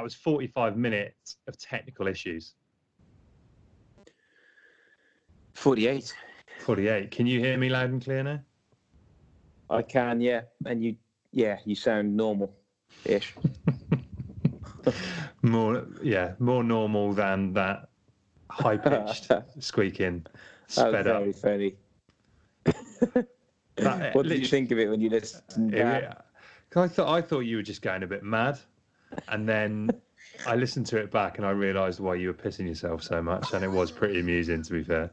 That was 45 minutes of technical issues. 48. 48. Can you hear me loud and clear now? I can, yeah. And you, yeah, you sound normal ish. more, yeah, more normal than that high pitched squeaking. Sped that was very up. funny. that, eh, what did you think of it when you listened? To it? I thought I thought you were just going a bit mad, and then I listened to it back and I realised why you were pissing yourself so much, and it was pretty amusing to be fair.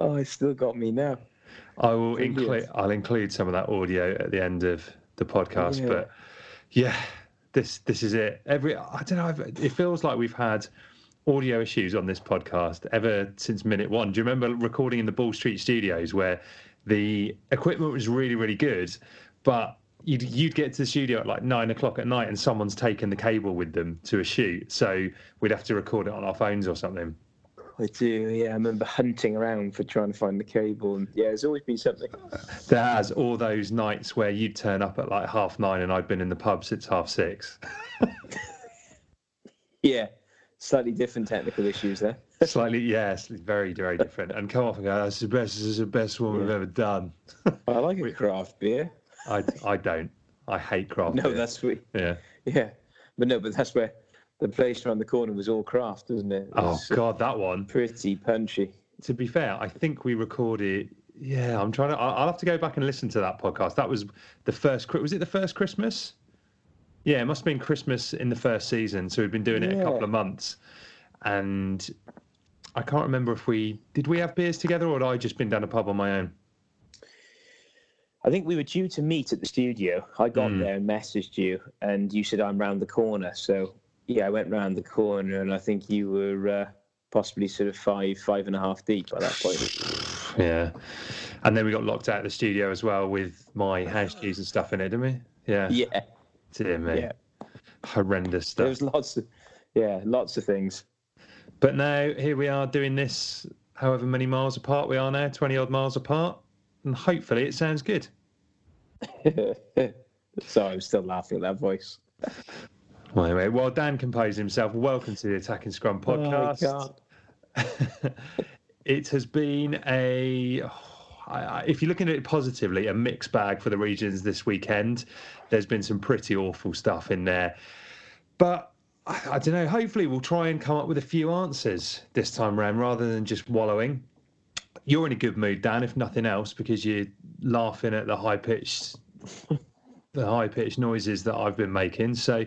Oh, it still got me now. I will include. I'll include some of that audio at the end of the podcast. Yeah. But yeah, this this is it. Every I don't know. It feels like we've had audio issues on this podcast ever since minute one. Do you remember recording in the Ball Street Studios where the equipment was really really good, but you'd, you'd get to the studio at like nine o'clock at night and someone's taken the cable with them to a shoot, so we'd have to record it on our phones or something. I do, yeah. I remember hunting around for trying to find the cable, and yeah, there's always been something. There has all those nights where you'd turn up at like half nine, and I'd been in the pub since half six. yeah, slightly different technical issues there. slightly, yes, very, very different. And come off and go, "That's the best. This is the best one yeah. we've ever done." I like a craft beer. I, I don't. I hate craft. No, beer. that's sweet. Yeah, yeah, but no, but that's where the place around the corner was all craft, wasn't it? it oh uh, God, that one pretty punchy. To be fair, I think we recorded. Yeah, I'm trying to. I'll have to go back and listen to that podcast. That was the first. Was it the first Christmas? Yeah, it must have been Christmas in the first season. So we've been doing it yeah. a couple of months, and I can't remember if we did we have beers together or had I just been down a pub on my own. I think we were due to meet at the studio. I got mm. there and messaged you, and you said I'm round the corner. So yeah, I went round the corner, and I think you were uh, possibly sort of five, five and a half deep by that point. Yeah, and then we got locked out of the studio as well with my house keys and stuff in it, didn't we? Yeah. Yeah. Dear me. Yeah. Horrendous stuff. There was lots of, yeah, lots of things. But now here we are doing this, however many miles apart we are now, twenty odd miles apart, and hopefully it sounds good. Sorry, I'm still laughing at that voice. Well, anyway, while Dan composed himself, welcome to the Attacking Scrum oh, podcast. Oh, it has been a, oh, if you're looking at it positively, a mixed bag for the regions this weekend. There's been some pretty awful stuff in there. But I, I don't know, hopefully we'll try and come up with a few answers this time around rather than just wallowing. You're in a good mood, Dan, if nothing else, because you're laughing at the high pitched the high pitched noises that I've been making. So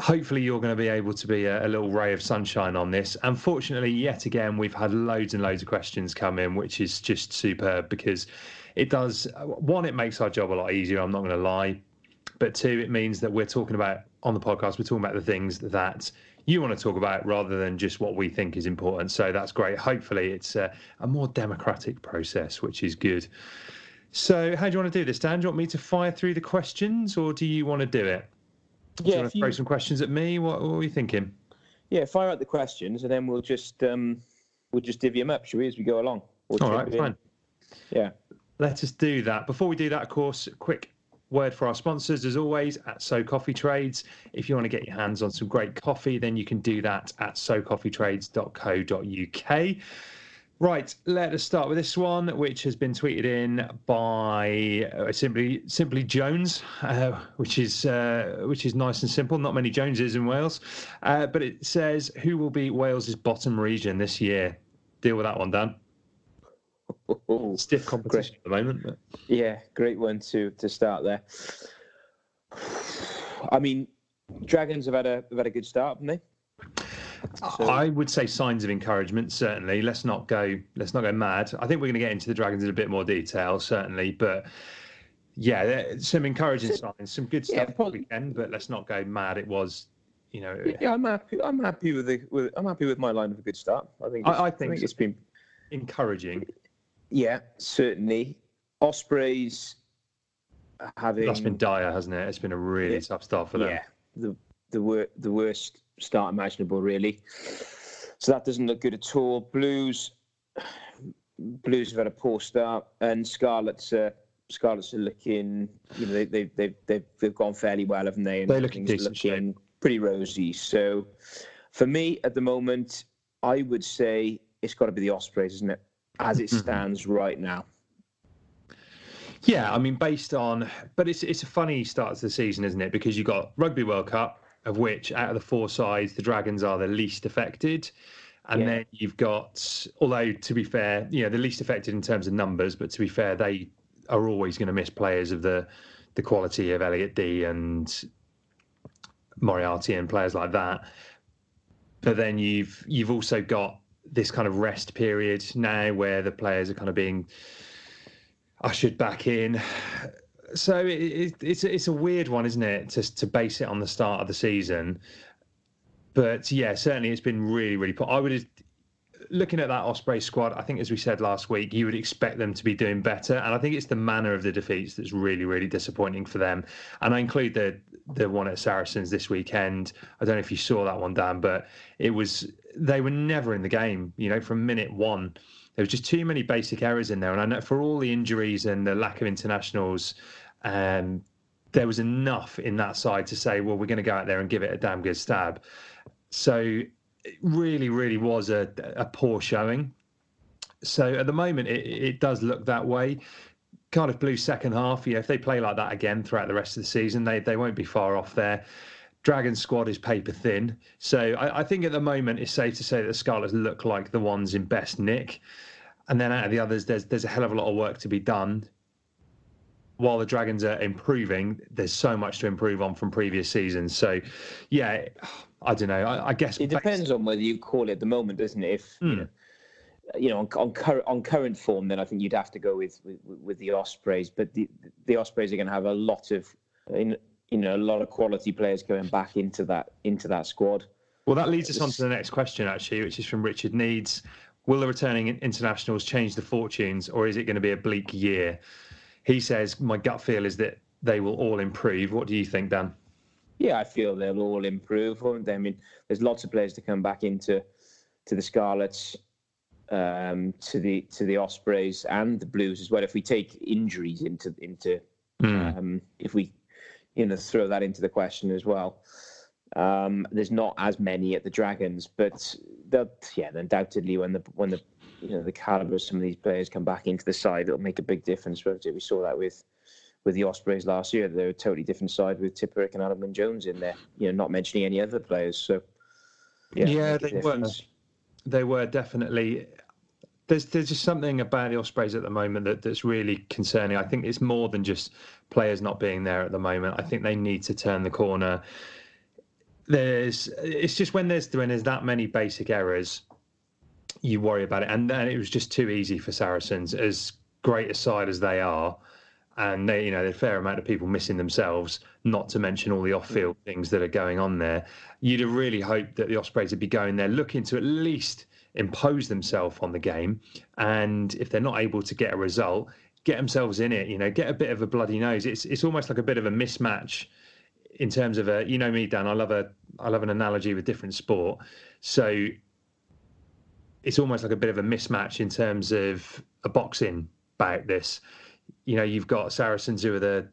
hopefully you're going to be able to be a, a, little ray of sunshine on this. Unfortunately, yet again, we've had loads and loads of questions come in, which is just superb because it does one, it makes our job a lot easier. I'm not going to lie, but two, it means that we're talking about on the podcast, we're talking about the things that you want to talk about rather than just what we think is important. So that's great. Hopefully, it's a, a more democratic process, which is good. So, how do you want to do this, Dan? Do you want me to fire through the questions, or do you want to do it? Yeah, do you want to throw some questions at me? What, what, are you thinking? Yeah, fire out the questions, and then we'll just um, we'll just divvy them up, shall we, as we go along? All right, fine. Yeah. Let us do that. Before we do that, of course, quick word for our sponsors, as always, at So Coffee Trades. If you want to get your hands on some great coffee, then you can do that at socoffeetrades.co.uk. Right, let us start with this one, which has been tweeted in by uh, simply simply Jones, uh, which is uh, which is nice and simple. Not many Joneses in Wales, uh, but it says who will be Wales's bottom region this year. Deal with that one, Dan. Stiff competition great. at the moment. But... Yeah, great one to to start there. I mean, Dragons have had a have had a good start, haven't they? So, I would say signs of encouragement. Certainly, let's not go. Let's not go mad. I think we're going to get into the Dragons in a bit more detail, certainly. But yeah, some encouraging signs, some good stuff yeah, weekend. But let's not go mad. It was, you know. Yeah, I'm happy. I'm happy with the. With, I'm happy with my line of a good start. I think. I, I, think, I think it's been encouraging. Yeah, certainly. Ospreys having. That's been dire, hasn't it? It's been a really yeah, tough start for them. Yeah, the the wor- the worst start imaginable, really. So that doesn't look good at all. Blues, Blues have had a poor start, and Scarlets, uh, Scarlets are looking, you know, they, they, they've, they've, they've gone fairly well, haven't they? And They're looking decent. Looking pretty rosy. So for me at the moment, I would say it's got to be the Ospreys, isn't it? As it mm-hmm. stands right now. Yeah, I mean, based on, but it's it's a funny start to the season, isn't it? Because you have got Rugby World Cup, of which out of the four sides, the Dragons are the least affected. And yeah. then you've got, although to be fair, you know, the least affected in terms of numbers, but to be fair, they are always going to miss players of the the quality of Elliot Dee and Moriarty and players like that. But then you've you've also got this kind of rest period now where the players are kind of being ushered back in. So it, it, it's it's a weird one, isn't it, to to base it on the start of the season? But yeah, certainly it's been really, really. I would looking at that Osprey squad. I think, as we said last week, you would expect them to be doing better, and I think it's the manner of the defeats that's really, really disappointing for them. And I include the the one at Saracens this weekend. I don't know if you saw that one, Dan, but it was they were never in the game. You know, from minute one, there was just too many basic errors in there. And I know for all the injuries and the lack of internationals. Um, there was enough in that side to say, well, we're going to go out there and give it a damn good stab. So it really, really was a, a poor showing. So at the moment, it, it does look that way. Cardiff Blues second half, yeah, if they play like that again throughout the rest of the season, they they won't be far off there. Dragon squad is paper thin, so I, I, think at the moment it's safe to say that the Scarlets look like the ones in best nick, and then out of the others, there's there's a hell of a lot of work to be done while the Dragons are improving, there's so much to improve on from previous seasons. So, yeah, I don't know. I, I guess it depends on whether you call it the moment, doesn't it? If mm. you hmm. know, you know, on, on, current on current form, then I think you'd have to go with with, with the Ospreys. But the the Ospreys are going to have a lot of, you know, a lot of quality players going back into that into that squad. Well, that leads us on to the next question, actually, which is from Richard Needs. Will the returning internationals change the fortunes, or is it going to be a bleak year? He says, my gut feel is that they will all improve. What do you think, Dan? Yeah, I feel they'll all improve. I mean, there's lots of players to come back into to the Scarlets, um, to the to the Ospreys and the Blues as well. If we take injuries into into mm. um, if we you know throw that into the question as well. Um, there's not as many at the Dragons, but yeah, undoubtedly when the when the you know the caliber of some of these players come back into the side, it'll make a big difference. We saw that with with the Ospreys last year. They're a totally different side with Tipuric and Alun Wyn Jones in there. You know, not mentioning any other players. So yeah, yeah they weren't. They were definitely. There's there's just something about the Ospreys at the moment that, that's really concerning. I think it's more than just players not being there at the moment. I think they need to turn the corner. There's it's just when there's when there's that many basic errors you worry about it. And then it was just too easy for Saracens, as great a side as they are. And they, you know, a fair amount of people missing themselves, not to mention all the off-field things that are going on there. You'd have really hoped that the Ospreys would be going there looking to at least impose themselves on the game. And if they're not able to get a result, get themselves in it. You know, get a bit of a bloody nose. It's it's almost like a bit of a mismatch in terms of a. You know me, Dan. I love a I love an analogy with different sport. So it's almost like a bit of a mismatch in terms of a boxing bout. This, you know, you've got Saracens who are the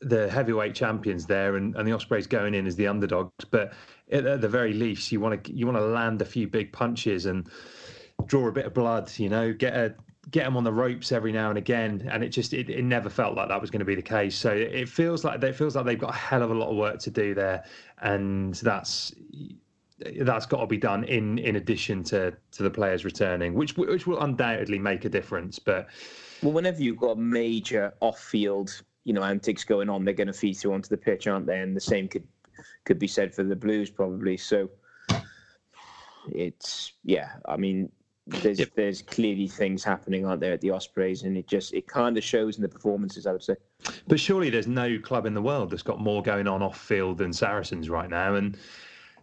the heavyweight champions there, and, and the Ospreys going in as the underdogs. But at, the very least, you want to you want to land a few big punches and draw a bit of blood. You know, get a get them on the ropes every now and again, and it just it, it never felt like that was going to be the case. So it feels like it feels like they've got a hell of a lot of work to do there, and that's that's got to be done in in addition to to the players returning, which which will undoubtedly make a difference. But well, whenever you've got major off-field, you know, antics going on, they're going to feed through onto the pitch, aren't they? And the same could could be said for the Blues, probably. So it's yeah, I mean. There's yep. there's clearly things happening, aren't there, at the Ospreys, and it just it kind of shows in the performances, I would say. But surely there's no club in the world that's got more going on off field than Saracens right now, and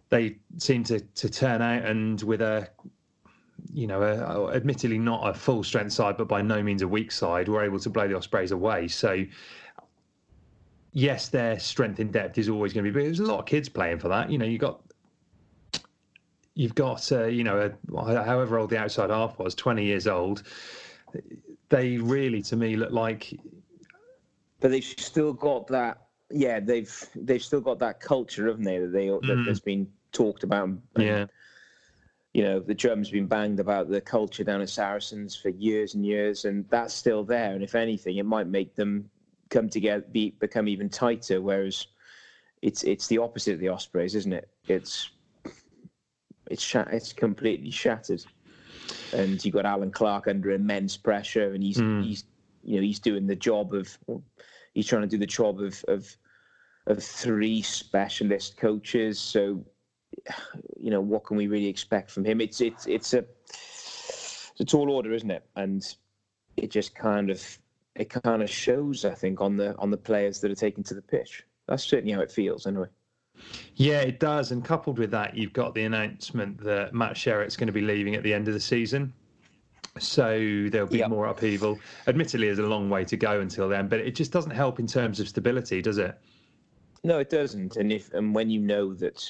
they seem to to turn out and with a you know, a, admittedly not a full strength side, but by no means a weak side, were able to blow the Ospreys away. So, yes, their strength in depth is always going to be big. There's a lot of kids playing for that. You know, you got you've got uh, you know, a, however old the outside half was, 20 years old. they really, to me, look like. But they've still got that. Yeah, they've they've still got that culture, haven't they? That they mm. that has been talked about. And, yeah. You know, the drum's been banged about the culture down at Saracens for years and years, and that's still there. And if anything, it might make them come together, be become even tighter. Whereas it's it's the opposite of the Ospreys, isn't it? It's it's sh- it's completely shattered, and you've got Allen Clarke under immense pressure, and he's mm. he's you know he's doing the job of he's trying to do the job of of of three specialist coaches. So you know what can we really expect from him? It's it's it's a it's a tall order, isn't it? And it just kind of it kind of shows, I think, on the on the players that are taken to the pitch. That's certainly how it feels, anyway. Yeah, it does. And coupled with that, you've got the announcement that Matt Sherratt's going to be leaving at the end of the season. So there'll be yep. more upheaval. Admittedly, there's a long way to go until then, but it just doesn't help in terms of stability, does it? No, it doesn't. And if and when you know that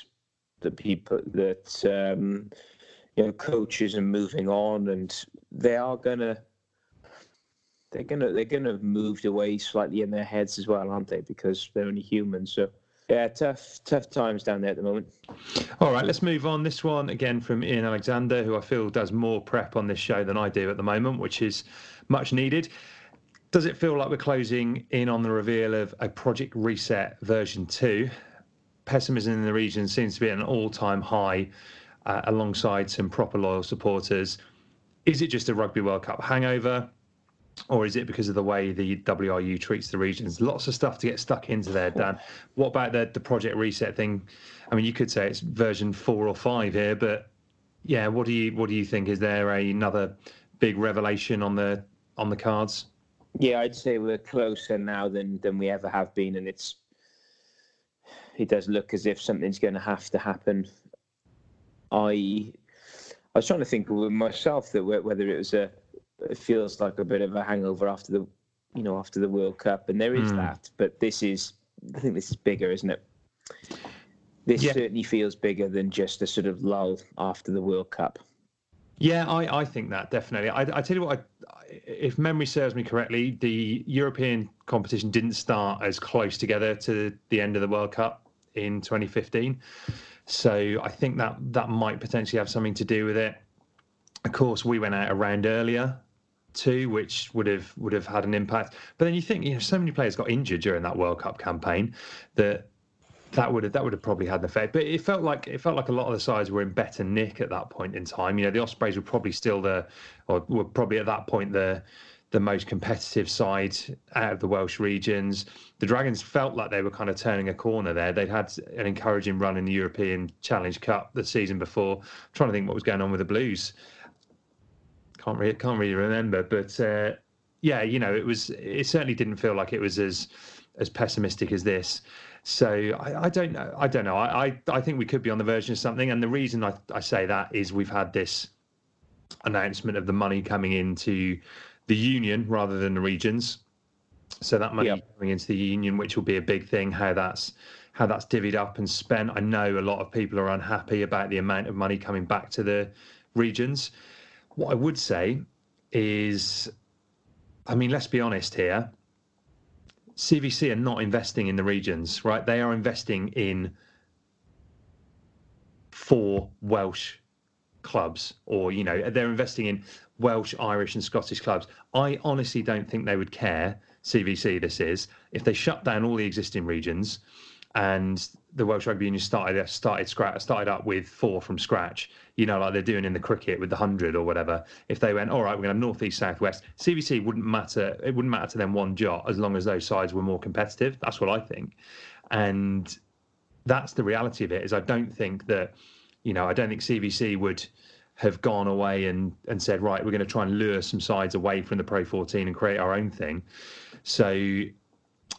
the people that um, you know coaches are moving on and they are gonna they're gonna they're gonna have moved away slightly in their heads as well, aren't they? Because they're only human. So yeah, tough tough times down there at the moment. All right, let's move on. This one again from Ian Alexander, who I feel does more prep on this show than I do at the moment, which is much needed. Does it feel like we're closing in on the reveal of a Project Reset version two? Pessimism in the region seems to be at an all-time high, uh, alongside some proper loyal supporters. Is it just a Rugby World Cup hangover? Or is it because of the way the WRU treats the regions? Lots of stuff to get stuck into there, Dan. What about the the project reset thing? I mean, you could say it's version four or five here, but yeah, what do you what do you think? Is there a, another big revelation on the on the cards? Yeah, I'd say we're closer now than than we ever have been, and it's it does look as if something's going to have to happen. I I was trying to think myself that whether it was a it feels like a bit of a hangover after the you know after the World Cup, and there is mm. that. But this is, I think this is bigger, isn't it? This yeah. certainly feels bigger than just a sort of lull after the World Cup. Yeah, I, I think that definitely. I, I tell you what, I, if memory serves me correctly, the European competition didn't start as close together to the end of the World Cup in 2015. So I think that that might potentially have something to do with it. Of course, we went out a round earlier too, which would have would have had an impact. But then you think, you know, so many players got injured during that World Cup campaign that that would have that would have probably had an effect. But it felt like it felt like a lot of the sides were in better nick at that point in time. You know, the Ospreys were probably still the, or were probably at that point the the most competitive side out of the Welsh regions. The Dragons felt like they were kind of turning a corner there. They'd had an encouraging run in the European Challenge Cup the season before. I'm trying to think what was going on with the Blues can't really can't really remember, but uh, yeah, you know, it was it certainly didn't feel like it was as as pessimistic as this. So I, I don't know. I don't know. I, I, I think we could be on the verge of something, and the reason I, I say that is we've had this announcement of the money coming into the union rather than the regions. So that money coming into the union, which will be a big thing. How that's how that's divvied up and spent. I know a lot of people are unhappy about the amount of money coming back to the regions. What I would say is, I mean, let's be honest here. CVC are not investing in the regions, right? They are investing in four Welsh clubs, or you know, they're investing in Welsh, Irish, and Scottish clubs. I honestly don't think they would care. CVC, this is if they shut down all the existing regions and the Welsh Rugby Union started started scratch started up with four from scratch. You know, like they're doing in the cricket with the hundred or whatever. If they went, all right, we're going to north, east, south, west. CVC wouldn't matter. It wouldn't matter to them one jot as long as those sides were more competitive. That's what I think, and that's the reality of it. Is I don't think that, you know, I don't think CVC would have gone away and and said, right, we're going to try and lure some sides away from the Pro 14 and create our own thing. So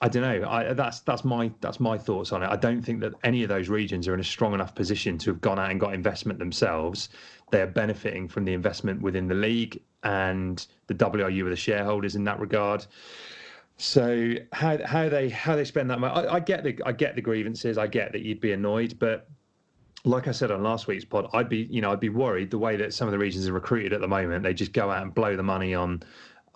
I don't know. I, that's that's my that's my thoughts on it. I don't think that any of those regions are in a strong enough position to have gone out and got investment themselves. They are benefiting from the investment within the league, and the WRU are the shareholders in that regard. So how how they how they spend that money? I, I get the I get the grievances. I get that you'd be annoyed, but like I said on last week's pod, I'd be you know I'd be worried the way that some of the regions are recruited at the moment. They just go out and blow the money on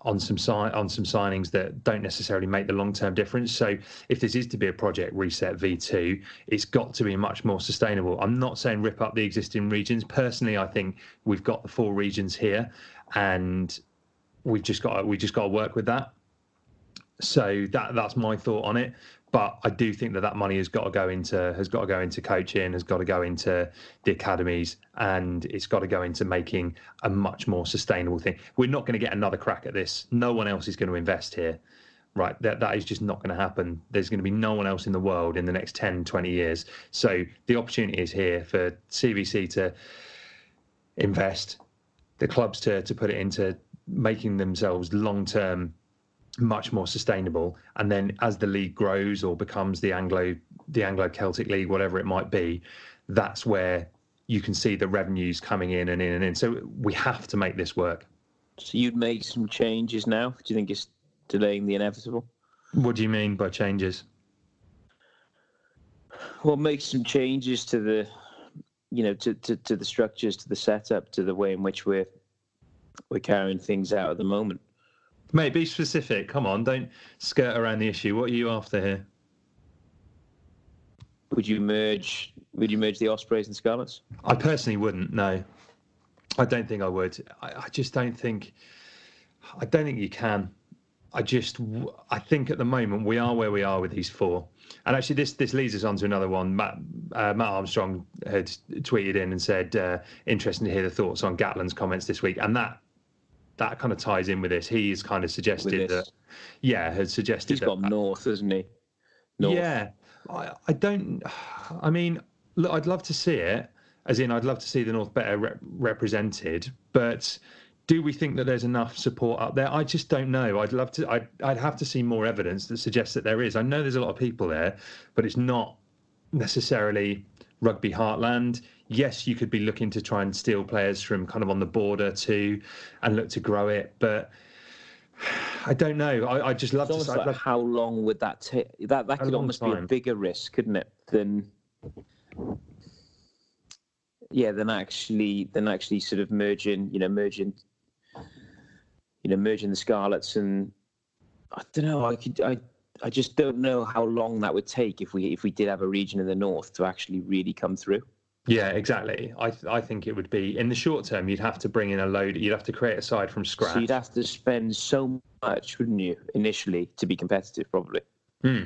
on some si- on some signings that don't necessarily make the long term difference. So if this is to be a project reset V2, it's got to be much more sustainable. I'm not saying rip up the existing regions. Personally, I think we've got the four regions here, and we've just got we just got to work with that. So that that's my thought on it but I do think that that money has got to go into has got to go into coaching, has got to go into the academies, and it's got to go into making a much more sustainable thing. We're not going to get another crack at this. No one else is going to invest here, right? That that is just not going to happen. There's going to be no one else in the world in the next 10, 20 years. So the opportunity is here for CVC to invest, the clubs to to put it into making themselves long term much more sustainable. And then as the league grows or becomes the Anglo the Anglo Celtic League, whatever it might be, that's where you can see the revenues coming in and in and in. So we have to make this work. So you'd make some changes now. Do you think it's delaying the inevitable? What do you mean by changes? Well, make some changes to the, you know, to, to, to the structures, to the setup, to the way in which we're we're carrying things out at the moment. Mate, be specific. Come on, don't skirt around the issue. What are you after here? Would you merge? Would you merge the Ospreys and Scarlets? I personally wouldn't. No, I don't think I would. I, I just don't think. I don't think you can. I just, I think at the moment we are where we are with these four, and actually this this leads us on to another one. Matt uh, Matt Armstrong had tweeted in and said, uh, "Interesting to hear the thoughts on Gatland's comments this week," and that that kind of ties in with this. He's kind of suggested that, yeah, has suggested he's that, gone north, hasn't he? North. Yeah, I, I don't. I mean, look, I'd love to see it. As in, I'd love to see the North better rep- represented, but do we think that there's enough support up there? I just don't know. I'd love to. I'd, I'd have to see more evidence that suggests that there is. I know there's a lot of people there, but it's not necessarily rugby heartland yes, you could be looking to try and steal players from kind of on the border too, and look to grow it. But I don't know. I, I just love it's to. Like love... How long would that take? That that could almost time. be a bigger risk, couldn't it? Than yeah, than actually than actually sort of merging. You know, merging. You know, merging the Scarlets and I don't know. I could. I I just don't know how long that would take if we if we did have a region in the north to actually really come through. Yeah, exactly. I th- I think it would be in the short term. You'd have to bring in a load. You'd have to create a side from scratch. So you'd have to spend so much, wouldn't you, initially to be competitive, probably. Hmm.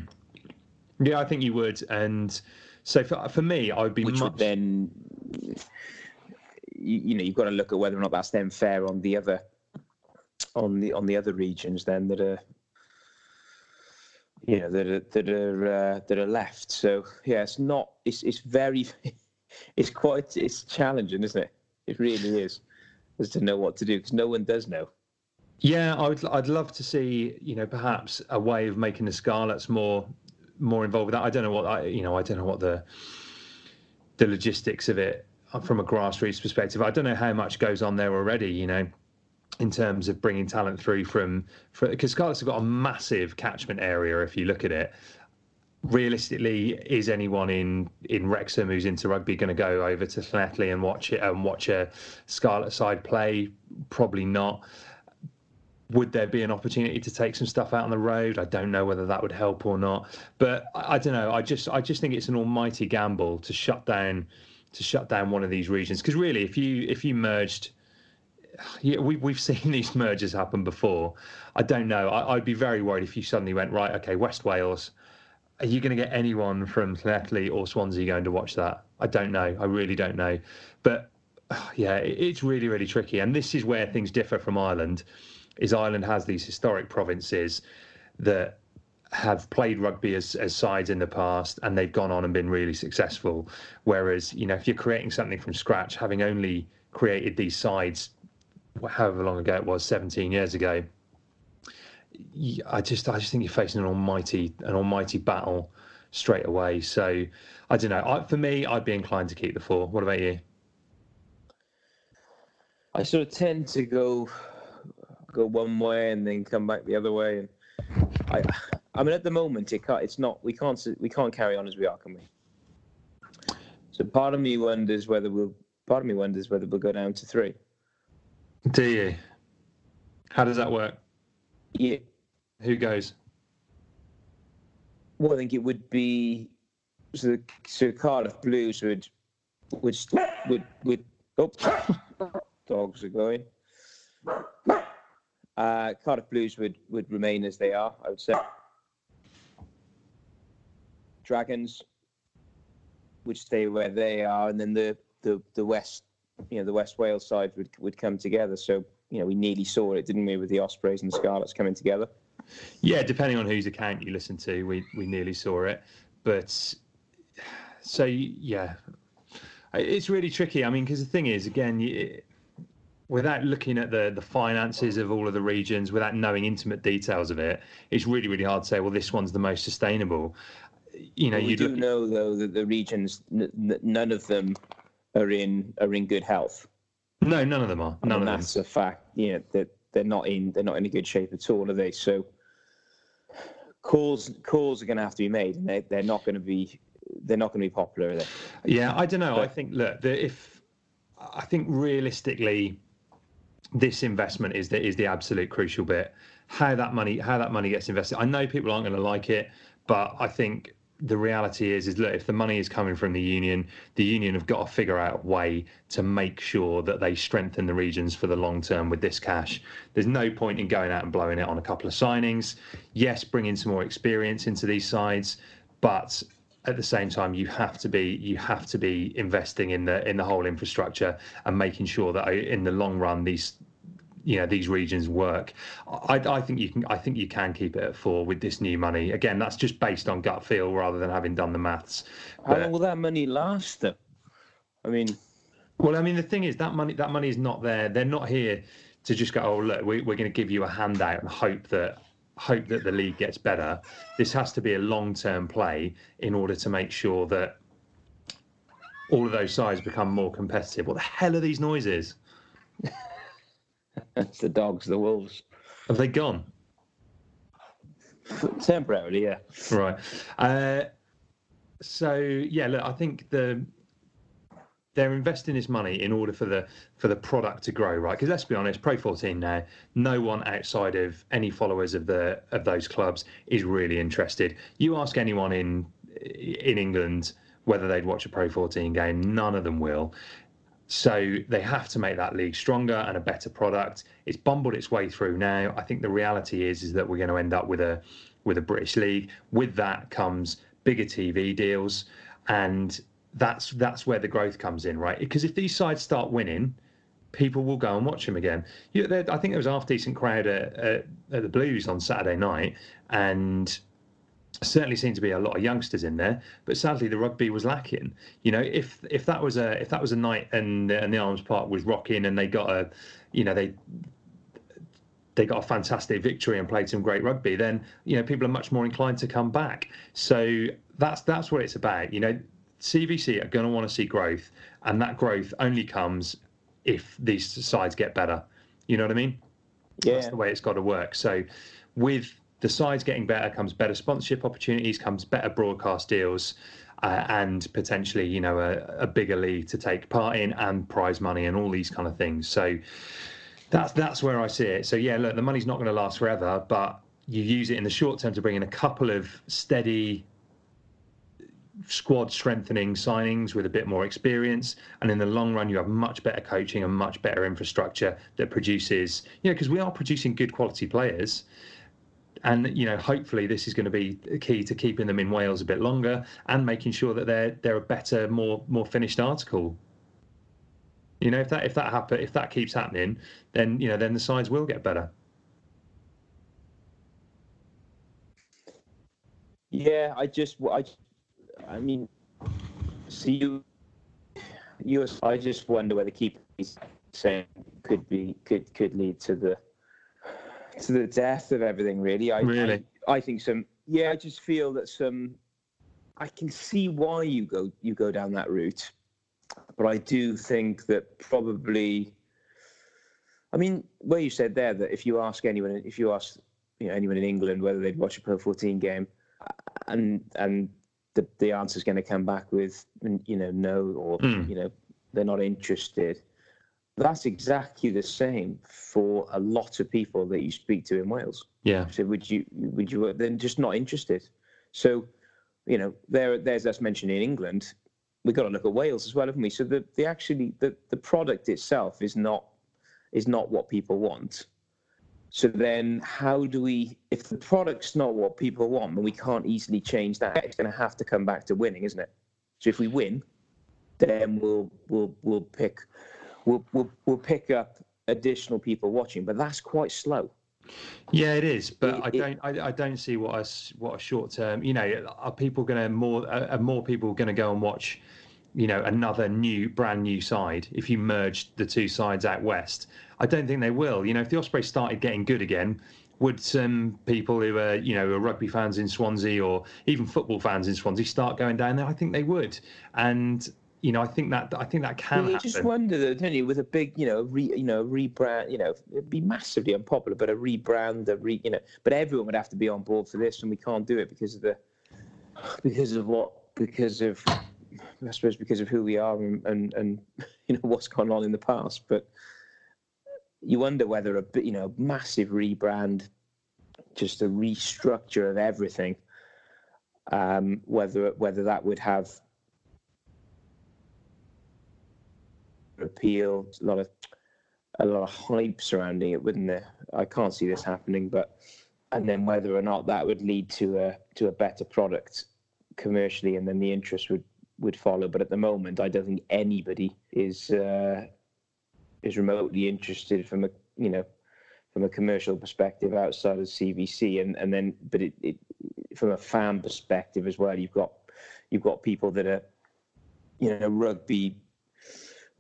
Yeah, I think you would. And so for for me, I would be which much... would then, you, you know, you've got to look at whether or not that's then fair on the other, on the on the other regions then that are you know that are that are uh, that are left. So yeah, it's not. It's it's very it's quite it's challenging, isn't it? It really is, as to know what to do because no one does know. Yeah, I would. I'd love to see you know perhaps a way of making the Scarlets more more involved with that. I don't know what I you know I don't know what the the logistics of it uh, from a grassroots perspective. I don't know how much goes on there already. You know in terms of bringing talent through from because Scarlets have got a massive catchment area if you look at it realistically, is anyone in in Wrexham who's into rugby going to go over to Llanelli and watch it and watch a Scarlet side play? Probably not. Would there be an opportunity to take some stuff out on the road? I don't know whether that would help or not. But I, I don't know. I just I just think it's an almighty gamble to shut down to shut down one of these regions because really, if you if you merged yeah, we, we've seen these mergers happen before. I don't know. I, would be very worried if you suddenly went, right, okay, West Wales, are you going to get anyone from Llanelli or Swansea going to watch that? I don't know. I really don't know. But yeah, it's really, really tricky. And this is where things differ from Ireland. Is Ireland has these historic provinces that have played rugby as, as sides in the past and they've gone on and been really successful. Whereas, you know, if you're creating something from scratch, having only created these sides however long ago it was, 17 years ago, I just I just think you're facing an almighty an almighty battle straight away. So I don't know. I, for me, I'd be inclined to keep the four. What about you? I sort of tend to go go one way and then come back the other way. And I I mean at the moment it can't, it's not we can't we can't carry on as we are, can we? So part of me wonders whether we'll part of me wonders whether we'll go down to three. Do you? How does that work? Yeah. Who goes? Well, I think it would be so. So Cardiff Blues would would would would. Oh, dogs are going. Uh, Cardiff Blues would would remain as they are. I would say. Dragons would stay where they are, and then the the the West, you know, the West Wales side would would come together. So you know, we nearly saw it, didn't we, with the Ospreys and the Scarlets coming together? Yeah, depending on whose account you listen to, we we nearly saw it. But so yeah, it's really tricky. I mean, because the thing is, again, you, without looking at the the finances of all of the regions, without knowing intimate details of it, it's really really hard to say. Well, this one's the most sustainable. You know, well, we you do look, know though that the regions, n- none of them are in are in good health. no, none of them are. None and of them. that's a fact. You know that they're not in they're not in a good shape at all, are they? So calls calls are going to have to be made, and they they're not going to be they're not going to be popular, are they? Yeah, I don't know. I think look, the, if I think realistically, this investment is the is the absolute crucial bit. How that money how that money gets invested. I know people aren't going to like it, but I think the reality is is look if the money is coming from the union, the union have got to figure out a way to make sure that they strengthen the regions for the long term with this cash. There's no point in going out and blowing it on a couple of signings. Yes, bring in some more experience into these sides, but at the same time you have to be you have to be investing in the in the whole infrastructure and making sure that uh, in the long run these you know these regions work. I, I think you can i think you can keep it at four with this new money. Again that's just based on gut feel rather than having done the maths. How But- long will that money last, though? I mean, well i mean the thing is that money that money is not there. They're not here to just go oh look we, we're going to give you a handout and hope that hope that the league gets better. This has to be a long-term play in order to make sure that all of those sides become more competitive. What the hell are these noises it's the dogs, the wolves. have they gone? Temporarily, yeah. right. Uh, so yeah look i think the they're investing this money in order for the for the product to grow right? Because let's be honest pro 14 now no one outside of any followers of the of those clubs is really interested. You ask anyone in in england whether they'd watch a pro 14 game none of them will so they have to make that league stronger and a better product. It's bumbled its way through now. I think the reality is is that we're going to end up with a with a British league. With that comes bigger TV deals, and that's that's where the growth comes in, right? Because if these sides start winning, people will go and watch them again. You, there, I think there was half decent crowd at, at, at the Blues on Saturday night, and certainly seemed to be a lot of youngsters in there, but sadly the rugby was lacking. You know, if if that was a if that was a night and and the Arms Park was rocking and they got a, you know, they they got a fantastic victory and played some great rugby, then you know people are much more inclined to come back. So that's that's what it's about. You know, CVC are going to want to see growth, and that growth only comes if these sides get better. You know what I mean? Yeah. That's the way it's got to work. So, with the sides getting better comes better sponsorship opportunities, comes better broadcast deals, uh, and potentially, you know, a, a bigger league to take part in, and prize money, and all these kind of things. So, that's that's where I see it. So, yeah, look, the money's not going to last forever, but you use it in the short term to bring in a couple of steady squad strengthening signings with a bit more experience and in the long run you have much better coaching and much better infrastructure that produces you know because we are producing good quality players and you know hopefully this is going to be key to keeping them in Wales a bit longer and making sure that they're they're a better more more finished article you know if that if that happen if that keeps happening then you know then the sides will get better Yeah, I just, I, I mean, see you, you. I just wonder whether keeping saying could be could could lead to the to the death of everything. Really, I Really? I, I think some. Yeah, I just feel that some. I can see why you go you go down that route, but I do think that probably. I mean, where you said there that if you ask anyone, if you ask you know anyone in England whether they'd watch a Pro 14 game, and and the the answer's going to come back with you know no or Mm. you know they're not interested. That's exactly the same for a lot of people that you speak to in Wales. Yeah. So would you would you uh, then just not interested? So, you know, there there's us mentioned in England. We've got to look at Wales as well, haven't we? So the, the actually the, the product itself is not is not what people want. So then how do we if the product's not what people want, then we can't easily change that. It's gonna have to come back to winning, isn't it? So if we win, then we'll we'll we'll pick we'll we'll, we'll pick up additional people watching, but that's quite slow. Yeah, it is, but it, I don't. I, I, don't see what a what a short term. You know, are people going to more? Are more people going to go and watch? You know, another new, brand new side. If you merge the two sides out west, I don't think they will. You know, if the Ospreys started getting good again, would some people who are you know are rugby fans in Swansea or even football fans in Swansea start going down there? I think they would, and you know, I think that I think that can. you happen. just wonder, don't you, with a big, you know, re, you know, rebrand, you know, it'd be massively unpopular, but a rebrand, a re, you know, but everyone would have to be on board for this, and we can't do it because of the, because of what, because of, I suppose, because of who we are and and, and you know what's gone on in the past. But you wonder whether a you know massive rebrand, just a restructure of everything, um, whether whether that would have appeal, a lot of a lot of hype surrounding it, wouldn't there? I can't see this happening, but and then whether or not that would lead to a to a better product commercially, and then the interest would would follow. But at the moment, I don't think anybody is uh, is remotely interested from a you know from a commercial perspective outside of CVC, and and then but it, it from a fan perspective as well. You've got you've got people that are you know rugby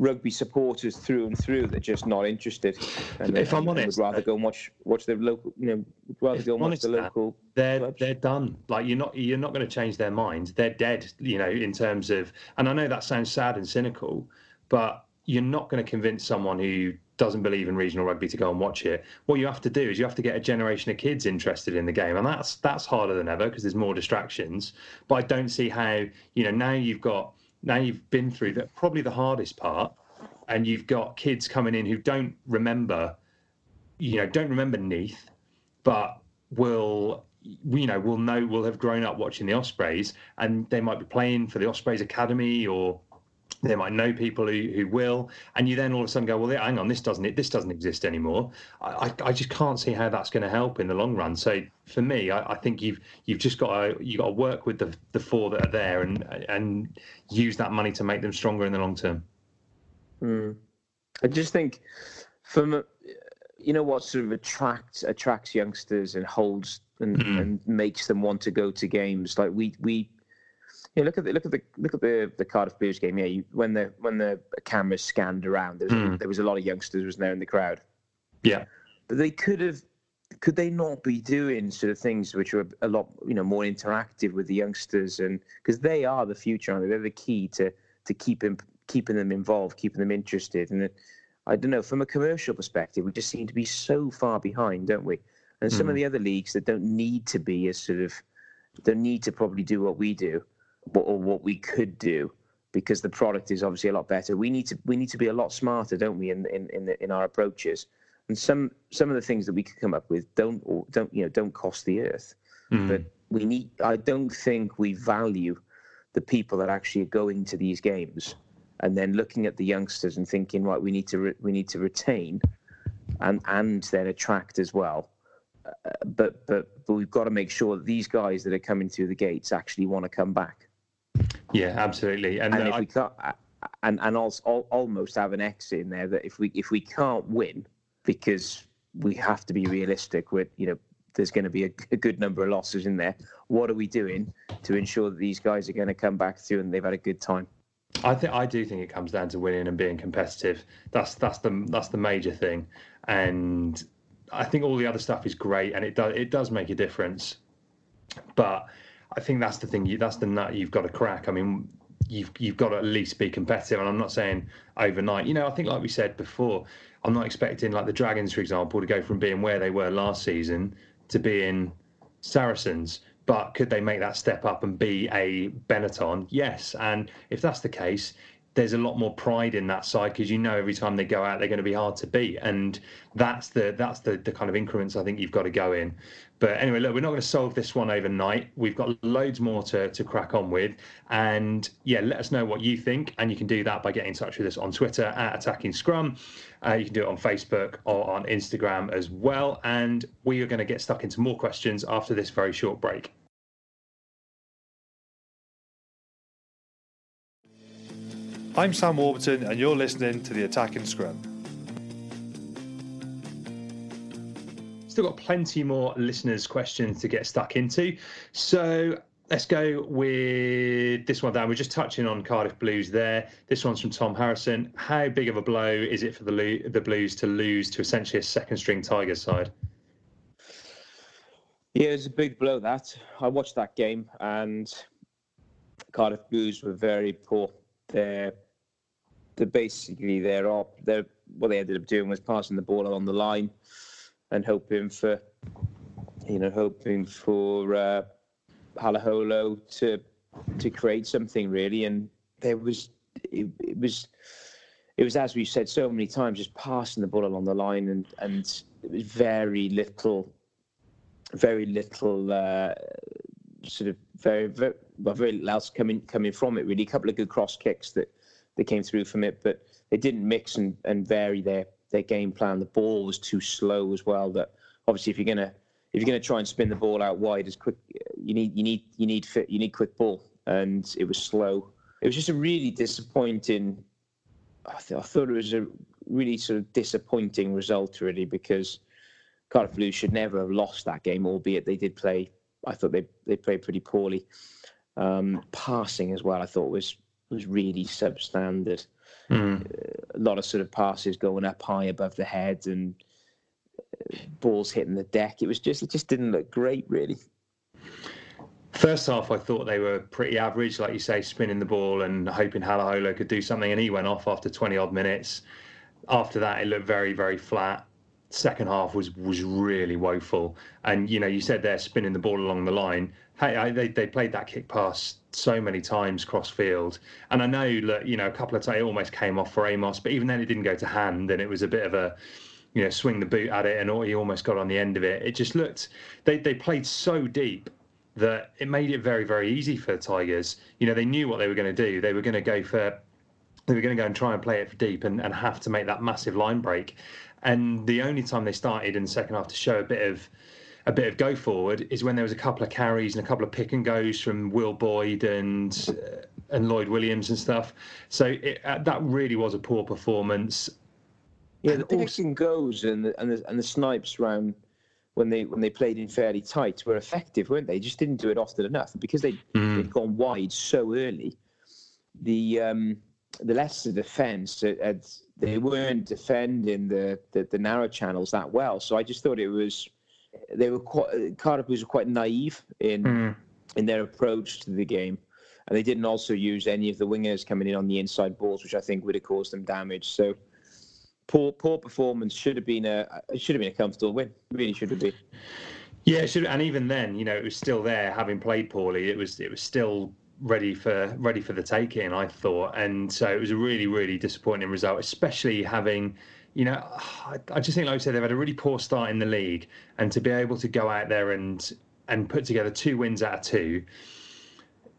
rugby supporters through and through that are just not interested. And, if I'm honest, would rather go and watch watch the local. You know, rather go and watch the uh, local. They're clubs. they're done. Like you're not you're not going to change their mind. They're dead. You know, in terms of, and I know that sounds sad and cynical, but you're not going to convince someone who doesn't believe in regional rugby to go and watch it. What you have to do is you have to get a generation of kids interested in the game, and that's that's harder than ever because there's more distractions. But I don't see how you know now you've got now you've been through that probably the hardest part and you've got kids coming in who don't remember you know don't remember Neath but will you know will know will have grown up watching the Ospreys and they might be playing for the Ospreys academy or they might know people who, who will and you then all of a sudden go well hang on this doesn't it this doesn't exist anymore I, I just can't see how that's going to help in the long run so for me I, I think you've you've just got to you got to work with the the four that are there and and use that money to make them stronger in the long term mm. I just think from you know what sort of attracts attracts youngsters and holds and, mm. and makes them want to go to games like we we yeah, look at the look at the look at the the Cardiff Blues game. Yeah, you, when the when the cameras scanned around, there was, mm. there was a lot of youngsters was there in the crowd. Yeah, but they could have. Could they not be doing sort of things which are a lot, you know, more interactive with the youngsters, and because they are the future, aren't they? They're the key to to keeping keeping them involved, keeping them interested. And I don't know, from a commercial perspective, we just seem to be so far behind, don't we? And some mm. of hmm. the other leagues that don't need to be as sort of don't need to probably do what we do or what we could do because the product is obviously a lot better. We need to we need to be a lot smarter, don't we, in in in, the, in our approaches. And some some of the things that we could come up with don't don't you know don't cost the earth. Mm. But we need. I don't think we value the people that actually are going to these games and then looking at the youngsters and thinking, right, we need to re- we need to retain and and then attract as well. Uh, but but but we've got to make sure that these guys that are coming through the gates actually want to come back. Yeah, absolutely. And, and uh, if we can't, uh, and and also almost have an X in there that if we if we can't win because we have to be realistic with you know there's going to be a, a, good number of losses in there. What are we doing to ensure that these guys are going to come back through and they've had a good time? I think I do think it comes down to winning and being competitive. That's that's the that's the major thing, and I think all the other stuff is great and it does it does make a difference. But I think that's the thing. You, that's the nut you've got to crack. I mean, you've you've got to at least be competitive. And I'm not saying overnight. You know, I think like we said before, I'm not expecting like the Dragons, for example, to go from being where they were last season to being Saracens. But could they make that step up and be a Benetton? Yes. And if that's the case, there's a lot more pride in that side because you know every time they go out they're going to be hard to beat and that's the that's the, the kind of increments i think you've got to go in. But anyway look we're not going to solve this one overnight. We've got loads more to, to crack on with and yeah let us know what you think and you can do that by getting in touch with us on twitter at attacking scrum. Uh, you can do it on facebook or on instagram as well and we are going to get stuck into more questions after this very short break I'm Sam Warburton, and you're listening to the Attacking Scrum. Still got plenty more listeners' questions to get stuck into. So let's go with this one down. We're just touching on Cardiff Blues there. This one's from Tom Harrison. How big of a blow is it for the the Blues to lose to essentially a second string Tigers side? Yeah, it was a big blow. That I watched that game, and Cardiff Blues were very poor. They're they're basically up. They're what they ended up doing was passing the ball along the line and hoping for, you know, hoping for uh, Halaholo to to create something really. And there was it, it was it was as we've said so many times, just passing the ball along the line, and and it was very little, very little uh, sort of very very well, very little else coming coming from it. Really, a couple of good cross kicks that they came through from it, but they didn't mix and, and vary their their game plan. The ball was too slow as well. That obviously, if you're gonna if you're gonna try and spin the ball out wide as quick, you need you need you need fit you need quick ball, and it was slow. It was just a really disappointing. I, th- I thought it was a really sort of disappointing result, really, because Cardiff Blues should never have lost that game, albeit they did play. I thought they they played pretty poorly. Um, passing as well, I thought was was really substandard. Mm. a lot of sort of passes going up high above the head and uh, balls hitting the deck. It was just it just didn't look great, really. First half, I thought they were pretty average, like you say, spinning the ball and hoping Halaholo could do something, and he went off after 20 odd minutes. After that, it looked very, very flat. Second half was was really woeful, and you know, you said they're spinning the ball along the line. Hey, I, they they played that kick pass so many times cross field. And I know that, you know, a couple of times it almost came off for Amos, but even then it didn't go to hand and it was a bit of a, you know, swing the boot at it and he almost got on the end of it. It just looked, they, they played so deep that it made it very, very easy for the Tigers. You know, they knew what they were going to do. They were going to go for, they were going to go and try and play it for deep and, and have to make that massive line break. And the only time they started in the second half to show a bit of, a bit of go forward is when there was a couple of carries and a couple of pick and goes from Will Boyde and uh, and Lloyd Williams and stuff. So it, uh, that really was a poor performance. Yeah, the pick and goes and the, and the and the snipes round when they when they played in fairly tight were effective, weren't they? Just didn't do it often enough because they mm. they'd gone wide so early. The um, the Leicester defence had, they weren't defending the, the the narrow channels that well. So I just thought it was they were quite Cardiff were quite naive in mm. in their approach to the game, and they didn't also use any of the wingers coming in on the inside balls, which I think would have caused them damage. So poor poor performance should have been a should have been a comfortable win. Really should have been. Yeah, should, and even then, you know, it was still there. Having played poorly, it was it was still ready for ready for the taking. I thought, and so it was a really really disappointing result, especially having you know, I just think, like I said, they've had a really poor start in the league, and to be able to go out there and and put together two wins out of two,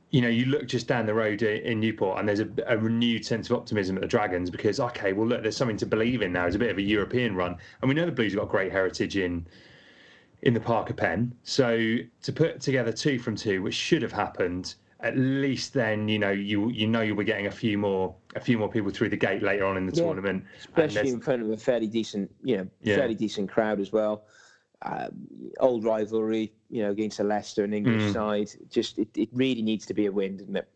you know, you look just down the road in Newport, and there's a, a, renewed sense of optimism at the Dragons because, okay, well, look, there's something to believe in now. It's a bit of a European run, and we know the Blues have got great heritage in in the Parker Pen. So to put together two from two, which should have happened, at least then you know you you know you'll be getting a few more a few more people through the gate later on in the yeah, tournament, especially in front of a fairly decent you know yeah. fairly decent crowd as well. Uh, old rivalry, you know, against a Leicester and English mm. side. Just it, it really needs to be a win, doesn't it?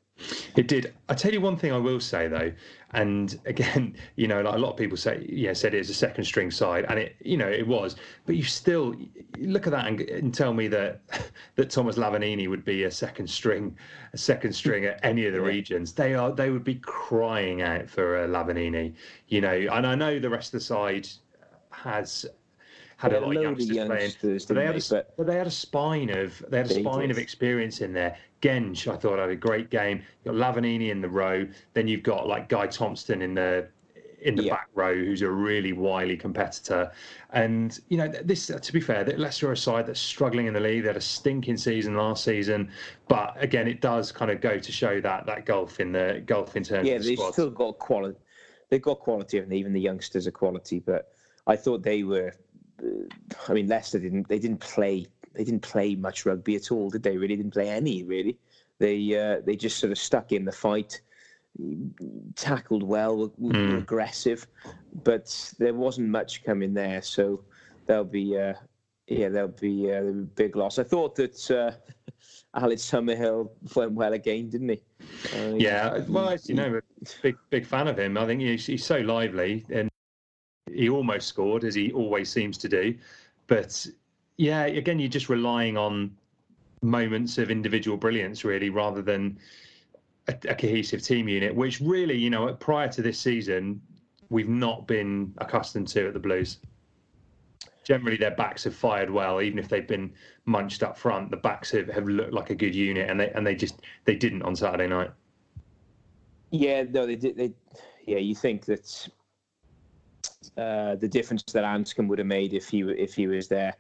It did. I tell you one thing I will say though, and again, you know, like a lot of people say, yeah, said it was a second string side, and it, you know, it was. But you still look at that and, and tell me that that Thomas Lavanini would be a second string, a second string at any of the yeah. regions. They are. They would be crying out for a Lavanini, you know. And I know the rest of the side has had a lot of youngsters, youngsters playing. But they, had a, but, but they had a spine of they had a spine did. of experience in there. Genge, I thought had a great game. You've got Lavanini in the row. Then you've got like Guy Thompson in the in the yeah. back row, who's a really wily competitor. And you know, this to be fair, that Leicester are a side that's struggling in the league. They had a stinking season last season, but again, it does kind of go to show that that gulf in the gulf in terms. Yeah, of the they've still got quality. They've got quality, and even the youngsters are quality. But I thought they were. Uh, I mean, Leicester didn't. They didn't play. They didn't play much rugby at all, did they? Really didn't play any. Really, they uh, they just sort of stuck in the fight tackled well, were, were mm. aggressive, but there wasn't much coming there. So there'll be, uh, yeah, there'll be uh, a big loss. I thought that uh, Aled Summerhill went well again, didn't he? Uh, yeah, well, you know, big big fan of him. I think he's, he's so lively, and he almost scored as he always seems to do. But yeah, again, you're just relying on moments of individual brilliance, really, rather than a, a, cohesive team unit, which really, you know, prior to this season, we've not been accustomed to at the Blues. Generally, their backs have fired well, even if they've been munched up front. The backs have, have looked like a good unit, and they and they just they didn't on Saturday night. Yeah, no, they did. They, yeah, you think that uh, the difference that Anscombe would have made if he if he was there,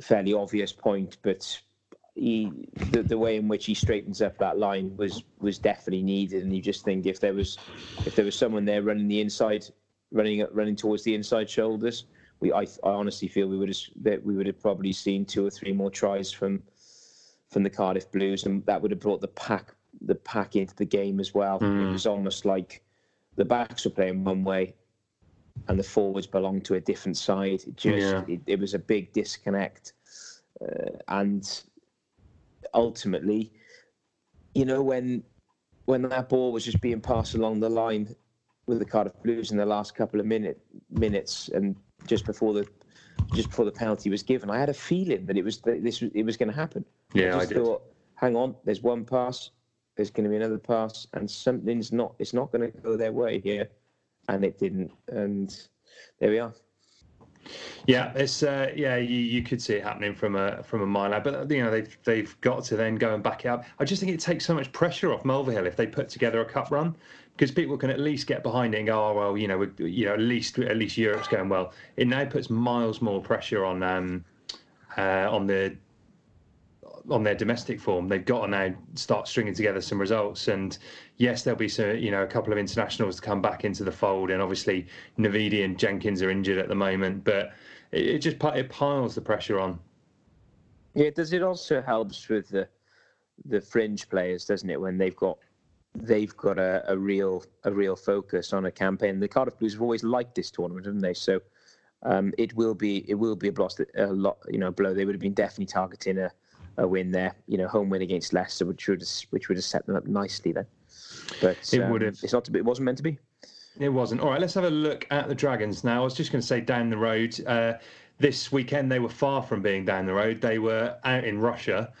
fairly obvious point, but he the, the way in which he straightens up that line was was definitely needed. And you just think if there was if there was someone there running the inside running running towards the inside shoulders we I, I honestly feel we would have that we would have probably seen two or three more tries from from the Cardiff Blues. And that would have brought the pack the pack into the game as well. Mm. it was almost like the backs were playing one way and the forwards belonged to a different side. It just yeah. it, it was a big disconnect. Uh, and ultimately, you know, when when that ball was just being passed along the line with the Cardiff Blues in the last couple of minute minutes and just before the just before the penalty was given, I had a feeling that it was this it was going to happen. Yeah, I, just I thought, hang on, there's one pass, there's going to be another pass, and something's not it's not going to go their way. Here, and it didn't, and there we are. Yeah, it's uh, yeah, you, you could see it happening from a from a mile out, but you know they've they've got to then go and back it up. I just think it takes so much pressure off Mulvihill if they put together a cup run, because people can at least get behind it and go, oh well, you know, you know, at least at least Europe's going well. It now puts miles more pressure on um, uh, on the on their domestic form. They've got to now start stringing together some results. And yes, there'll be some, you know, a couple of internationals to come back into the fold. And obviously, Navidi and Jenkins are injured at the moment, but it, it just it piles the pressure on. Yeah, does it also helps with the the fringe players, doesn't it? When they've got they've got a, a real a real focus on a campaign. The Cardiff Blues have always liked this tournament, haven't they? So um, it will be it will be a, blow, a lot, you know, blow. They would have been definitely targeting a a win there. You know, home win against Leicester, which would have, which would have set them up nicely then. But it um, would have. It's not to be. It wasn't meant to be. It wasn't. All right, let's have a look at the Dragons now. I was just going to say down the road. Uh, this weekend they were far from being down the road. They were out in Russia,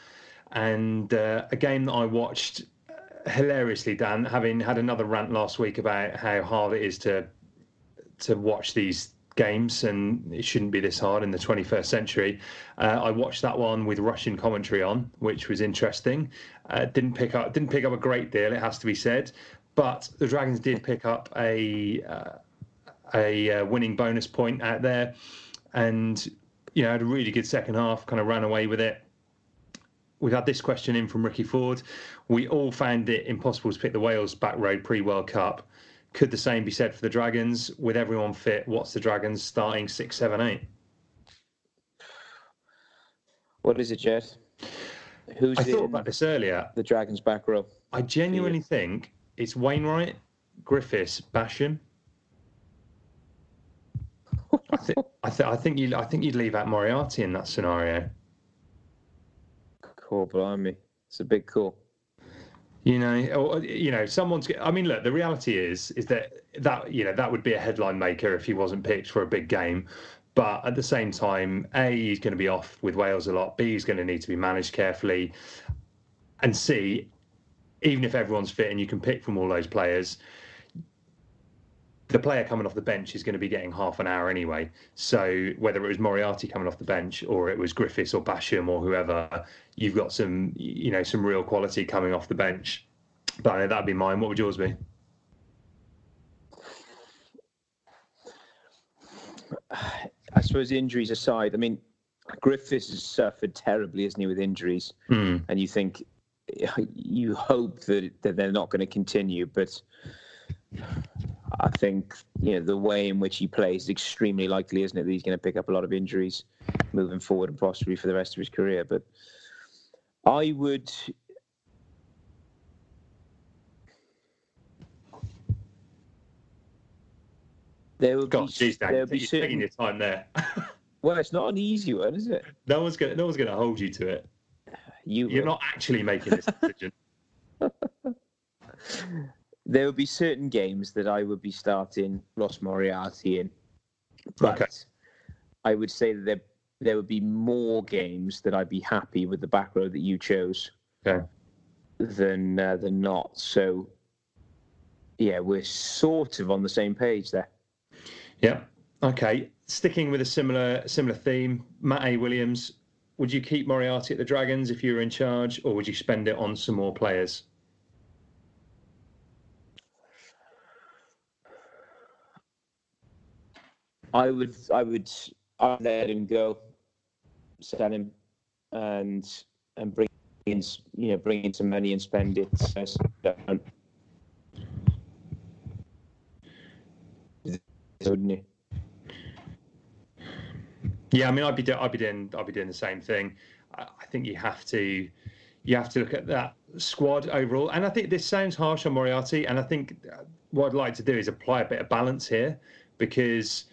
and uh, a game that I watched uh, hilariously. Dan, having had another rant last week about how hard it is to to watch these games, and it shouldn't be this hard in the 21st century. Uh, I watched that one with Russian commentary on, which was interesting. Uh, didn't pick up didn't pick up a great deal, it has to be said, but the Dragons did pick up a uh, a uh, winning bonus point out there, and you know had a really good second half. Kind of ran away with it. We've had this question in from Ricky Ford. We all found it impossible to pick the Wales back row pre World Cup. Could the same be said for the Dragons? With everyone fit, what's the Dragons starting six, seven, eight? What is it, Jed? Who's I thought about this earlier. The Dragons back row. I genuinely think it's Wainwright, Griffiths, Basham. I, th- I, th- I think you I think you'd leave out Moriarty in that scenario. Cool, blimey. It's a big call. You know, or, uh, you know, someone's. I mean, look. The reality is, is that that you know that would be a headline maker if he wasn't picked for a big game. But at the same time, A, he's going to be off with Wales a lot. B, he's going to need to be managed carefully. And C, even if everyone's fit and you can pick from all those players, the player coming off the bench is going to be getting half an hour anyway. So whether it was Moriarty coming off the bench or it was Griffiths or Basham or whoever, you've got some you know some real quality coming off the bench. But that'd be mine. What would yours be? I suppose injuries aside, I mean, Griffiths has suffered terribly, isn't he, with injuries? Mm. And you think, you hope that, that they're not going to continue, but I think you know the way in which he plays is extremely likely, isn't it, that he's going to pick up a lot of injuries moving forward and possibly for the rest of his career. But I would. There would God, be, geez, Dan, there would be certain... taking your time there. well, it's not an easy one, is it? No one's going. No one's going to hold you to it. You You're not actually making this decision. there would be certain games that I would be starting Ross Moriarty in, but okay. I would say that there there would be more games that I'd be happy with the back row that you chose okay. than uh, than not. So yeah, we're sort of on the same page there. Yeah. Okay. Sticking with a similar similar theme, Matt A. Williams. Would you keep Moriarty at the Dragons if you were in charge, or would you spend it on some more players? I would, I would, I'd let him go, sell him, and and bring in, you know, bring in some money and spend it. Yeah, I mean, I'd be I'd be doing I'd be doing the same thing. I, I think you have to you have to look at that squad overall, and I think this sounds harsh on Moriarty, and I think what I'd like to do is apply a bit of balance here because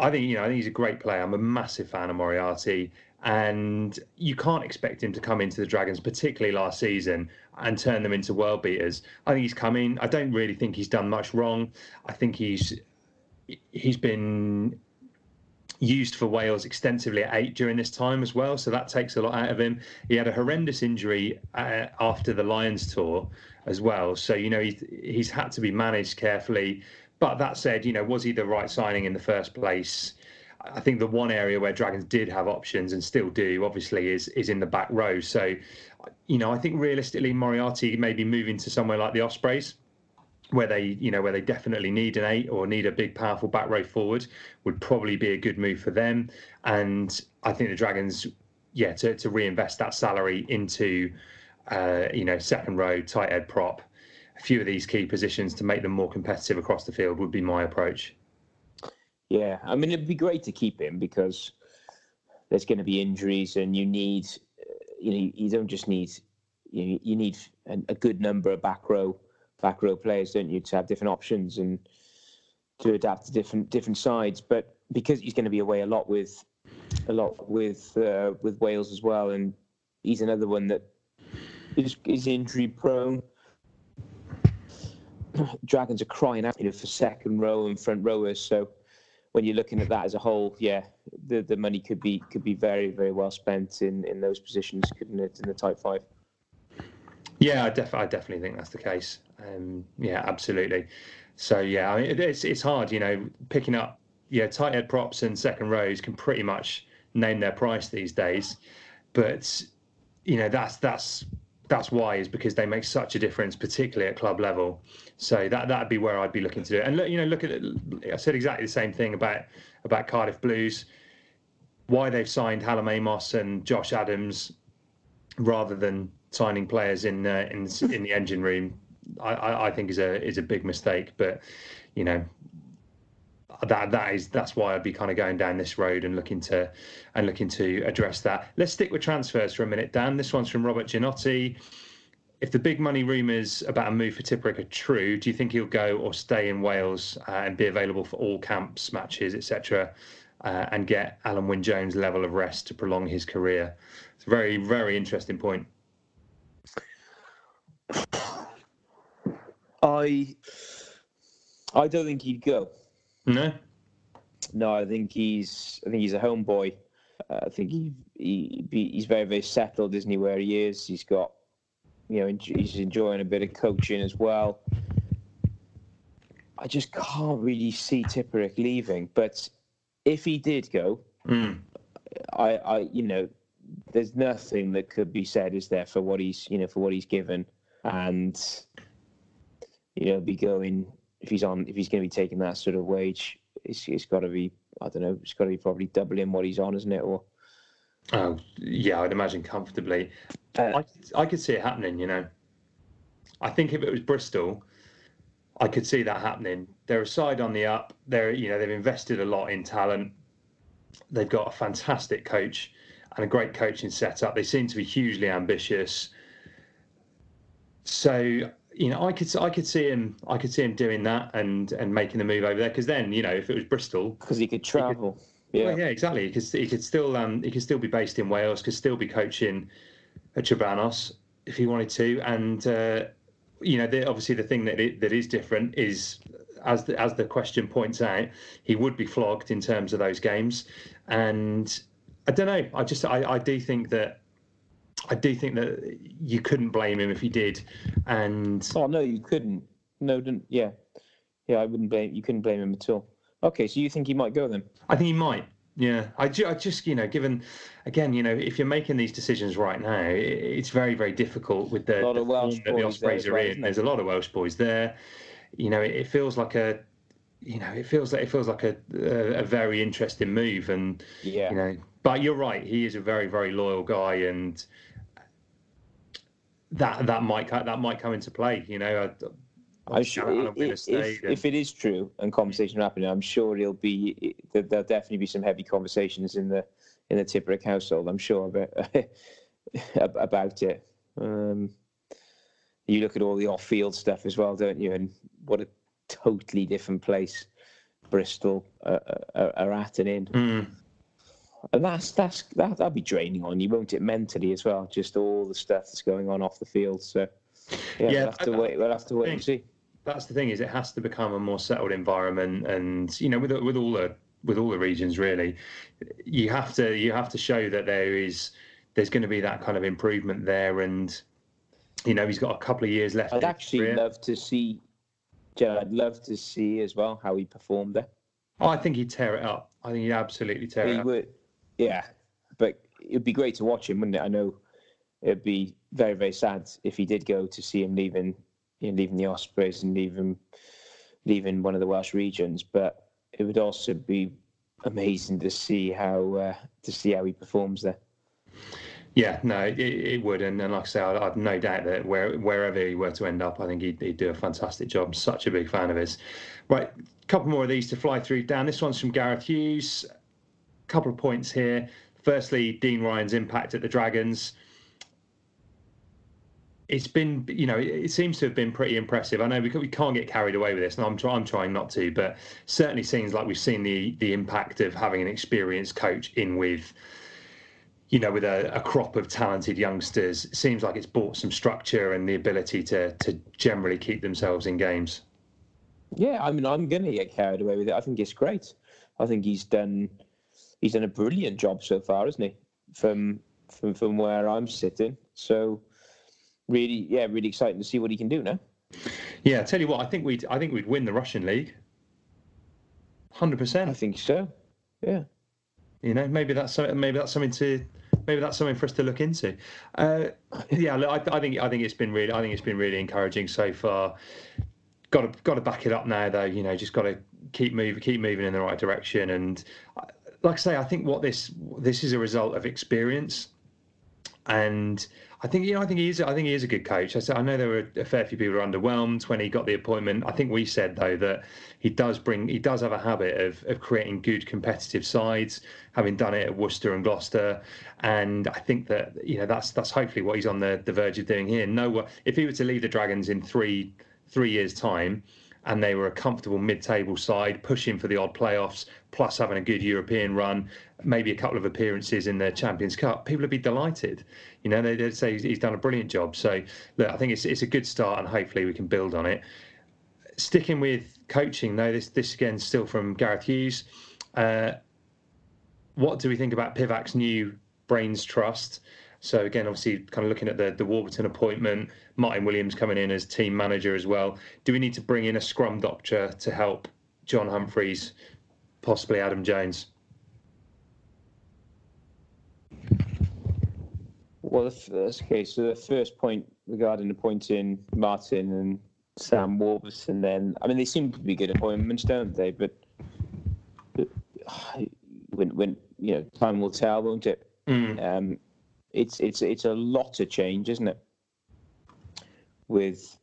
I think you know I think he's a great player. I'm a massive fan of Moriarty, and you can't expect him to come into the Dragons, particularly last season, and turn them into world beaters. I think he's coming. I don't really think he's done much wrong. I think he's he's been used for Wales extensively at eight during this time as well, so that takes a lot out of him. He had a horrendous injury uh, after the Lions tour as well, so you know he's, he's had to be managed carefully. But that said, you know, was he the right signing in the first place? I think the one area where Dragons did have options and still do, obviously, is is in the back row. So, you know, I think realistically, Moriarty may be moving to somewhere like the Ospreys where they you know where they definitely need an eight or need a big powerful back row forward would probably be a good move for them and i think the dragons yeah to, to reinvest that salary into uh, you know second row tight head prop a few of these key positions to make them more competitive across the field would be my approach yeah i mean it'd be great to keep him because there's going to be injuries and you need you know you don't just need you, you need a, a good number of back row back row players, don't you, to have different options and to adapt to different different sides. But because he's going to be away a lot with a lot with uh, with Wales as well, and he's another one that is, is injury prone. Dragons are crying out you know, for second row and front rowers. So when you're looking at that as a whole, yeah, the the money could be could be very very well spent in in those positions, couldn't it, in the tight five? Yeah, I, def- I definitely think that's the case. Um, yeah, absolutely. So yeah, I mean, it, it's it's hard, you know, picking up yeah tight head props and second rows can pretty much name their price these days, but you know that's that's that's why is because they make such a difference, particularly at club level. So that that'd be where I'd be looking to do it. And look, you know, look at. I said exactly the same thing about about Cardiff Blues. Why they've signed Hallam Amos and Josh Adams rather than signing players in uh, in in the engine room, I, I think is a is a big mistake. But you know, that that is that's why I'd be kind of going down this road and looking to and looking to address that. Let's stick with transfers for a minute, Dan. This one's from Robert Ginotti. If the big money rumours about a move for Tipuric are true, do you think he'll go or stay in Wales uh, and be available for all camps, matches, etc., uh, and get Alun Wyn Jones level of rest to prolong his career? It's a very very interesting point. I I don't think he'd go. No. No, I think he's I think he's a homeboy. Uh, I think he, he he's very very settled, isn't he? Where he is, he's got you know he's enjoying a bit of coaching as well. I just can't really see Tipuric leaving. But if he did go, Mm. I, I, you know, there's nothing that could be said, is there, for what he's, you know, for what he's given, and you know, be going if he's on, if he's going to be taking that sort of wage, it's, it's got to be, I don't know, it's got to be probably doubling what he's on, isn't it? Or Oh, yeah, I'd imagine comfortably. Uh, I, could- I could see it happening, you know. I think if it was Bristol, I could see that happening. They're a side on the up. They're, you know, they've invested a lot in talent. They've got a fantastic coach and a great coaching setup. They seem to be hugely ambitious. So, you know, I could I could see him I could see him doing that and and making the move over there because then, you know, if it was Bristol, because he could travel. yeah. well, yeah, exactly. He he could still um, he could still be based in Wales, could still be coaching at Trebanos if he wanted to, and uh, you know, the, obviously the thing that it, that is different is as the, as the question points out, he would be flogged in terms of those games, and I don't know. I just I, I do think that. I do think that you couldn't blame him if he did, and Oh no, you couldn't. No, didn't. Yeah, yeah. I wouldn't blame. You couldn't blame him at all. Okay, so you think he might go then? I think he might. Yeah, I, ju- I just you know, given again, you know, if you're making these decisions right now, it's very very difficult with the, A lot the of Welsh form that the boys there Ospreys are well, in. There's a lot of Welsh boys there. You know, it, it feels like a, you know, it feels like it feels like a a, a very interesting move, and Yeah. you know, but you're right, he is a very very loyal guy, and that that might that might come into play. You know, I, I'm sure if, if, and- if it is true and conversation are happening, I'm sure it'll be there- there'll definitely be some heavy conversations in the in the Tipuric household. I'm sure about about it. Um, you look at all the off-field stuff as well, don't you? And what a totally different place Bristol uh, are, are at and in. Mm. And that's that's that that'll be draining on you, won't it? Mentally as well, just all the stuff that's going on off the field. So yeah, Yeah, we'll have to wait. We'll have to wait and see. that's the thing is it has to become a more settled environment and you know with with all the with all the regions really you have to you have to show that there is there's going to be that kind of improvement there and you know he's got a couple of years left I'd actually career. love to see. Joe, I'd love to see as well how he performed there. Oh, I think he'd tear it up I think he'd absolutely tear it He up would, yeah, but it'd be great to watch him, wouldn't it? I know it'd be very, very sad if he did go to see him leaving, you know, leaving the Ospreys and leaving, leaving one of the Welsh regions. But it would also be amazing to see how uh, to see how he performs there. Yeah, no, it, it would, and, and like I say, I, I've no doubt that where, wherever he were to end up, I think he'd, he'd do a fantastic job. Such a big fan of his. Right, a couple more of these to fly through. Dan, this one's from Gareth Hughes. Couple of points here. Firstly, Dean Ryan's impact at the Dragons. It's been, you know, it, seems to have been pretty impressive. I know we, we can't get carried away with this, and I'm, try, I'm trying not to, but certainly seems like we've seen the the impact of having an experienced coach in with you know, with a, a crop of talented youngsters, it seems like it's brought some structure and the ability to to generally keep themselves in games. Yeah, I mean, I'm going to get carried away with it. I think it's great. I think he's done he's done a brilliant job so far, hasn't he? From from from where I'm sitting. So really, yeah, really exciting to see what he can do now. Yeah, I tell you what, I think we'd I think we'd win the Russian league. Hundred percent. I think so. Yeah. You know, maybe that's something. Maybe that's something to. Maybe that's something for us to look into. Uh, yeah, look, I, I think I think it's been really I think it's been really encouraging so far. Got to got to back it up now though. You know, just got to keep moving keep moving in the right direction. And like I say, I think what this this is a result of experience. And I think you know I think he is I think he is a good coach. I said I know there were a fair few people who were underwhelmed when he got the appointment. I think we said though that he does bring he does have a habit of of creating good competitive sides, having done it at Worcester and Gloucester, and I think that you know that's that's hopefully what he's on the the verge of doing here. No, if he were to leave the Dragons in three three years time, and they were a comfortable mid-table side, pushing for the odd playoffs, plus having a good European run, maybe a couple of appearances in the Champions Cup, people would be delighted. You know, they, they'd say he's done a brilliant job. So, look, I think it's it's a good start, and hopefully we can build on it. Sticking with coaching, though, this this again still from Gareth Hughes. Uh, what do we think about Pivac's new brains trust? So again, obviously, kind of looking at the the Warburton appointment, Martyn Williams coming in as team manager as well. Do we need to bring in a scrum doctor to help John Humphreys, possibly Adam Jones? Well, okay. So the first point regarding appointing Martyn and Sam Warburton, then I mean they seem to be good appointments, don't they? But, but when when you know time will tell, won't it? Mm. Um, it's it's it's a lot of change, isn't it? With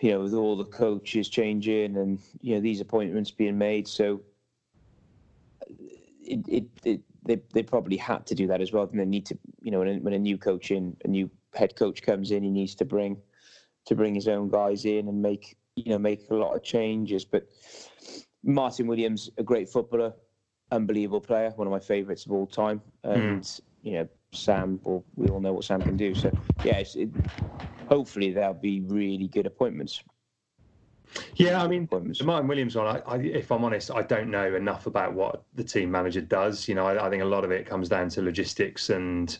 you know, with all the coaches changing and you know these appointments being made, so it it, it they they probably had to do that as well. And they need to, you know, when when a new coach in, a new head coach comes in, he needs to bring to bring his own guys in and make you know make a lot of changes. But Martyn Williams, a great footballer, unbelievable player, one of my favourites of all time, and mm. you know Sam. Well, we all know what Sam can do. So yeah, it, hopefully there'll be really good appointments. Yeah, I mean, the Martyn Williams one. I, I, if I'm honest, I don't know enough about what the team manager does. You know, I, I think a lot of it comes down to logistics and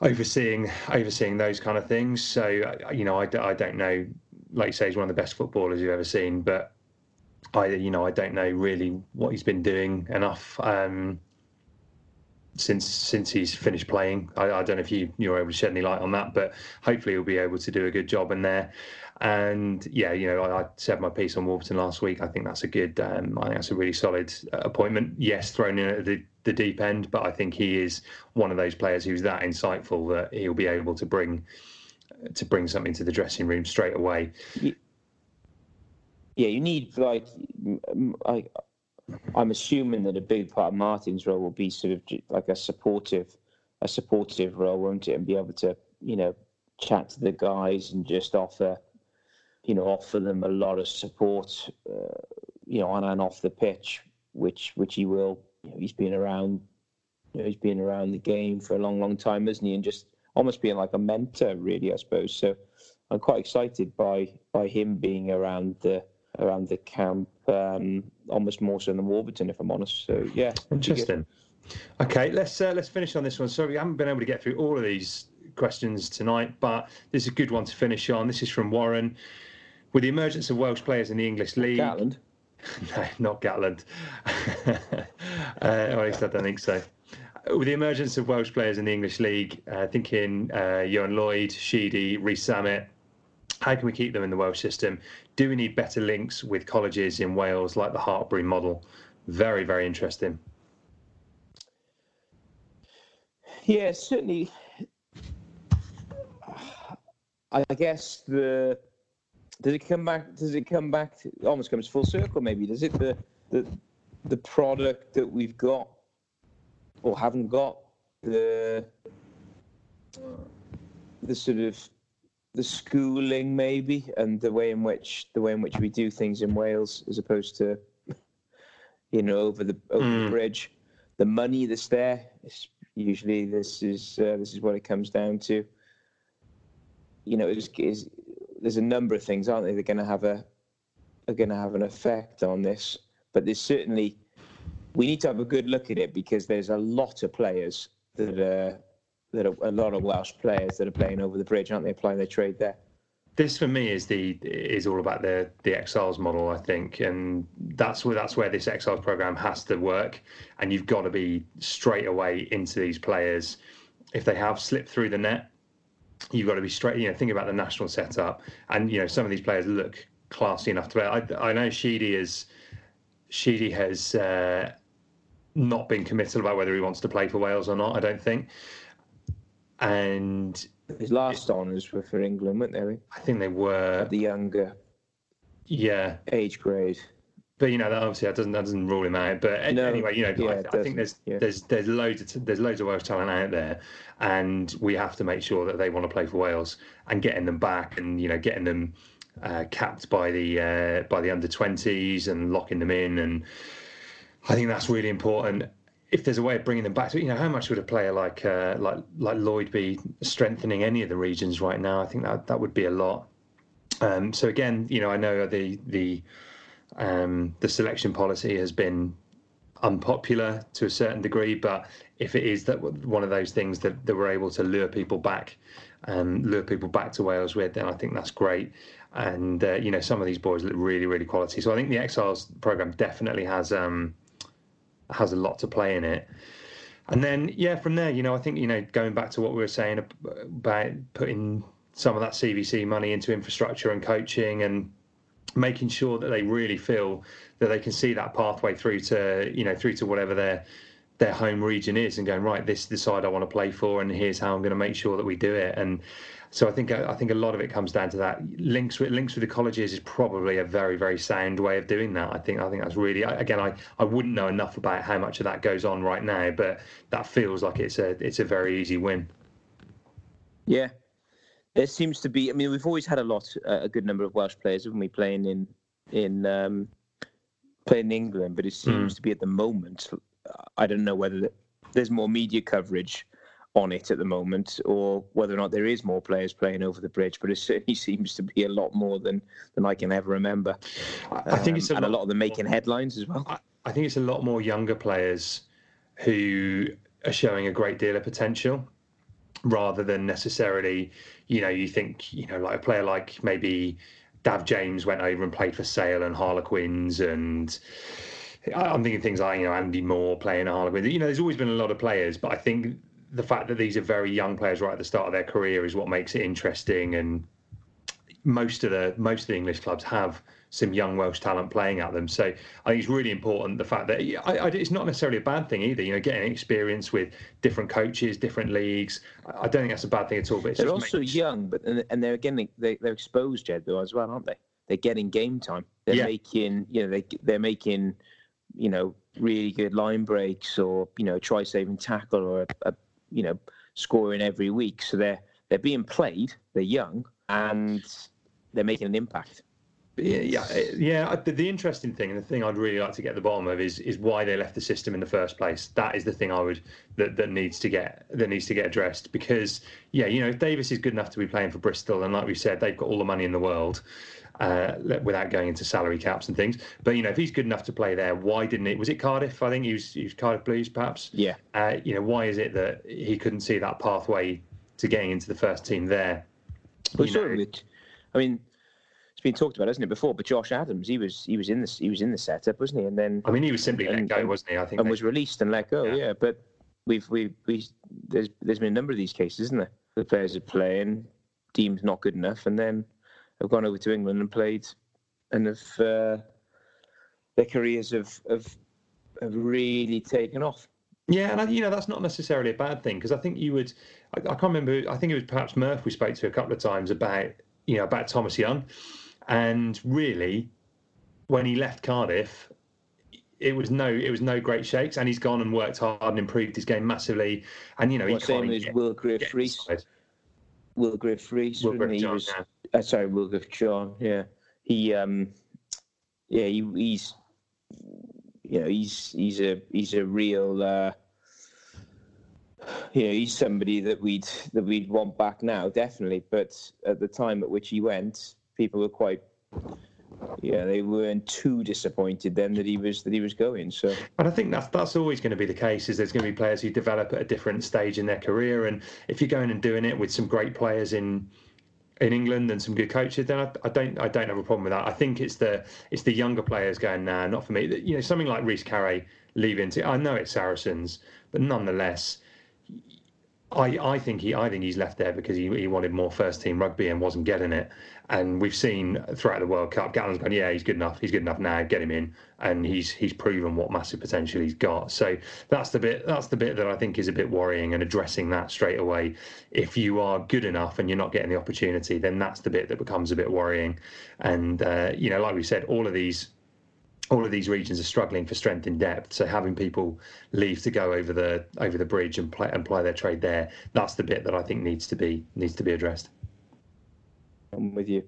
overseeing overseeing those kind of things. So, you know, I, I don't know. Like you say, he's one of the best footballers you've ever seen, but I, you know, I don't know really what he's been doing enough. Um, since since he's finished playing. I, I, don't know if you you're able to shed any light on that, but hopefully he'll be able to do a good job in there. And yeah, you know, I, I said my piece on Warburton last week. I think that's a good. Um, I think that's a really solid uh, appointment. Yes, thrown in at the, the deep end, but I think he is one of those players who's that insightful that he'll be able to bring to bring something to the dressing room straight away. Yeah, you need like I. I'm assuming that a big part of Martyn's role will be sort of like a supportive, a supportive role, won't it? And be able to, you know, chat to the guys and just offer you know, offer them a lot of support, uh, you know, on and off the pitch, which which he will. You know, he's been around, you know, he's been around the game for a long, long time, isn't he? And just almost being like a mentor, really, I suppose. So I'm quite excited by by him being around the around the camp, um, almost more so than Warburton, if I'm honest. So yeah, interesting. Okay, let's uh, let's finish on this one. Sorry, we haven't been able to get through all of these questions tonight, but this is a good one to finish on. This is from Warren. With the emergence of Welsh players in the English league, Gatland. no, not Gatland. uh, at least I don't think so. With the emergence of Welsh players in the English league, uh, thinking uh, Ioan Lloyd, Sheedy, Rees-Zammit, how can we keep them in the Welsh system? Do we need better links with colleges in Wales like the Hartpury model? Very, very interesting. Yeah, certainly. I guess the does it come back? Does it come back? To, almost comes full circle. Maybe does it the the the product that we've got or haven't got the the sort of the schooling maybe and the way in which the way in which we do things in Wales as opposed to you know over the over mm. the bridge the money that's there usually this is uh, this is what it comes down to you know is is there's a number of things, aren't they? They're going to have a are going to have an effect on this. But there's certainly we need to have a good look at it because there's a lot of players that are that are a lot of Welsh players that are playing over the bridge, aren't they? Applying their trade there. This for me is the is all about the the exiles model, I think, and that's where that's where this exiles program has to work. And you've got to be straight away into these players if they have slipped through the net you've got to be straight. You know, think about the national setup, and you know some of these players look classy enough to play. I, I know Sheedy is Sheedy has uh, not been committed about whether he wants to play for Wales or not. I don't think. And his last honours were for England, weren't they? I think they were at the younger, yeah, age grade but you know that obviously that doesn't that doesn't rule him out. But no, anyway, you know, yeah, I, I, think there's yeah. there's there's loads of there's loads of Welsh talent out there, and we have to make sure that they want to play for Wales and getting them back, and you know, getting them uh, capped by the uh, by the under twenties and locking them in, and I think that's really important. If there's a way of bringing them back to, you know, how much would a player like uh, like like Lloyd be strengthening any of the regions right now? I think that that would be a lot. Um, so again, you know, I know the the um, the selection policy has been unpopular to a certain degree, but if it is that one of those things that, that we're able to lure people back and lure people back to Wales with, then I think that's great. And uh, you know, some of these boys look really, really quality. So I think the Exiles program definitely has um, has a lot to play in it. And then yeah, from there, you know, I think you know, going back to what we were saying about putting some of that CVC money into infrastructure and coaching and making sure that they really feel that they can see that pathway through to you know through to whatever their their home region is and going right this is the side I want to play for and here's how I'm going to make sure that we do it and so I think I think a lot of it comes down to that links with links with the colleges is probably a very very sound way of doing that I think I think that's really again I, I wouldn't know enough about how much of that goes on right now but that feels like it's a it's a very easy win yeah there seems to be. I mean, we've always had a lot, uh, a good number of Welsh players, haven't we, playing in in um, playing in England? But it seems mm. to be at the moment. I don't know whether there's more media coverage on it at the moment, or whether or not there is more players playing over the bridge. But it certainly seems to be a lot more than than I can ever remember. I think it's a um, and lot, a lot of them making headlines as well. I, I think it's a lot more younger players who are showing a great deal of potential rather than necessarily, you know, you think, you know, like a player like maybe Dav James went over and played for Sale and Harlequins and I'm thinking things like, you know, Andy Moore playing Harlequins. You know, there's always been a lot of players, but I think the fact that these are very young players right at the start of their career is what makes it interesting and most of the most of the English clubs have some young Welsh talent playing at them. So I think it's really important the fact that I, I, it's not necessarily a bad thing either. You know, getting experience with different coaches, different leagues. I don't think that's a bad thing at all. But they're also making... young, but and they're again they, they're exposed, Jed, though as well, aren't they? They're getting game time. They're yeah. making you know they they're making you know really good line breaks or you know try saving tackle or a, a you know scoring every week. So they're they're being played. They're young and they're making an impact yeah, yeah. The, the, interesting thing, and the thing I'd really like to get the bottom of, is is why they left the system in the first place. That is the thing I would that, that needs to get that needs to get addressed. Because yeah, you know, if Davis is good enough to be playing for Bristol, and like we said, they've got all the money in the world. Uh, without going into salary caps and things, but you know, if he's good enough to play there, why didn't it? Was it Cardiff? I think he was, he was Cardiff Blues, perhaps. Yeah. Uh, you know, why is it that he couldn't see that pathway to getting into the first team there? Well, I mean, it's been talked about, hasn't it, before? But Josh Adams, he was he was in this he was in the setup, wasn't he? And then I mean, he was simply and, let go, wasn't he? I think and they... was released and let go. Yeah. yeah, but we've we we there's there's been a number of these cases, isn't there? The players are playing, deemed not good enough, and then have gone over to England and played, and have uh, their careers have, have have really taken off. Yeah, and I, you know that's not necessarily a bad thing because I think you would. I, I, can't remember. I think it was perhaps Murph we spoke to a couple of times about you know about Thomas Young, and really, when he left Cardiff, it was no it was no great shakes, and he's gone and worked hard and improved his game massively. And you know, what he same as Will Griff Rhys. Will Griff Rhys. Will Griff John, was, yeah. uh, sorry, Will Griff John. Yeah, he um, yeah, he, he's you know he's he's a he's a real. Uh, you know, he's somebody that we'd that we'd want back now, definitely. But at the time at which he went, people were quite yeah, they weren't too disappointed then that he was that he was going. So, but I think that's that's always going to be the case. Is there's going to be players who develop at a different stage in their career, and if you're going and doing it with some great players in in England and some good coaches, then I, I don't I don't have a problem with that. I think it's the it's the younger players going, nah, not for me. You know, something like Rhys Carré leaving. To, I know it's Saracens, but nonetheless I, I think he I think he's left there because he, he wanted more first team rugby and wasn't getting it. And we've seen throughout the World Cup, Gatland's gone, yeah, he's good enough. He's good enough now. Get him in, and he's he's proven what massive potential he's got. So that's the bit that's the bit that I think is a bit worrying. And addressing that straight away, if you are good enough and you're not getting the opportunity, then that's the bit that becomes a bit worrying. And uh, you know, like we said, all of these all of these regions are struggling for strength in depth. So having people leave to go over the over the bridge and play and ply their trade there, that's the bit that I think needs to be needs to be addressed. I'm with you.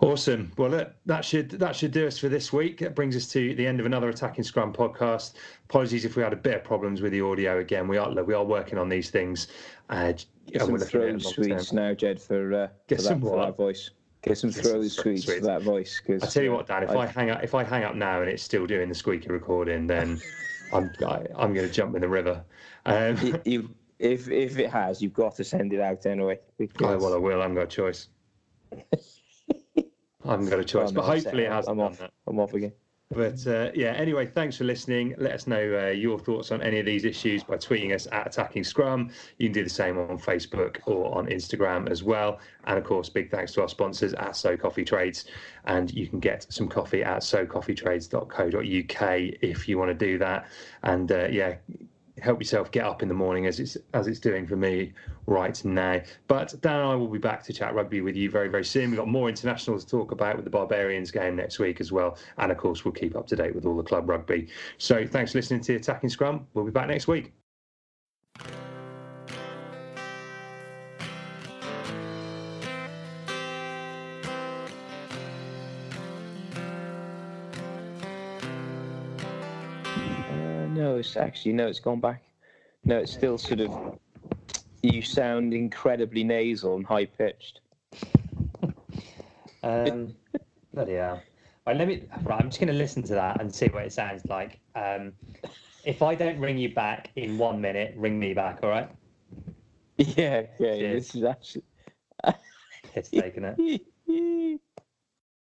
Awesome. Well, look, that should that should do us for this week. That brings us to the end of another Attacking Scrum podcast. Apologies if we had a bit of problems with the audio again. We are we are working on these things. Uh, some throw sweets now, Jed, for, uh, Get for, some that, for that voice. Get some throw sweets for that voice. Cause, I tell you what, Dan. If I, I, hang up, if I hang up now and it's still doing the squeaky recording, then I'm I, am i am going to jump in the river. Um, you, you, if if it has, you've got to send it out anyway. Because... Oh, well, I will. I haven't got a choice. I haven't got a choice, oh, no, but hopefully it has. I'm off. That. I'm off again. But uh, yeah, anyway, thanks for listening. Let us know uh, your thoughts on any of these issues by tweeting us at Attacking Scrum. You can do the same on Facebook or on Instagram as well. And of course, big thanks to our sponsors at So Coffee Trades. And you can get some coffee at socoffeetrades.co.uk if you want to do that. And uh, yeah, help yourself get up in the morning as it's as it's doing for me right now. But Dan and I will be back to chat rugby with you very very soon. We've got more internationals to talk about with the Barbarians game next week as well, and of course we'll keep up to date with all the club rugby. So thanks for listening to Attacking Scrum. We'll be back next week. It's actually no, it's gone back. No, it's still sort of. You sound incredibly nasal and high pitched. um, bloody hell! Right, let me. Right, I'm just going to listen to that and see what it sounds like. Um, if I don't ring you back in one minute, ring me back. All right. Yeah, yeah. Cheers. This is actually. it's taken it.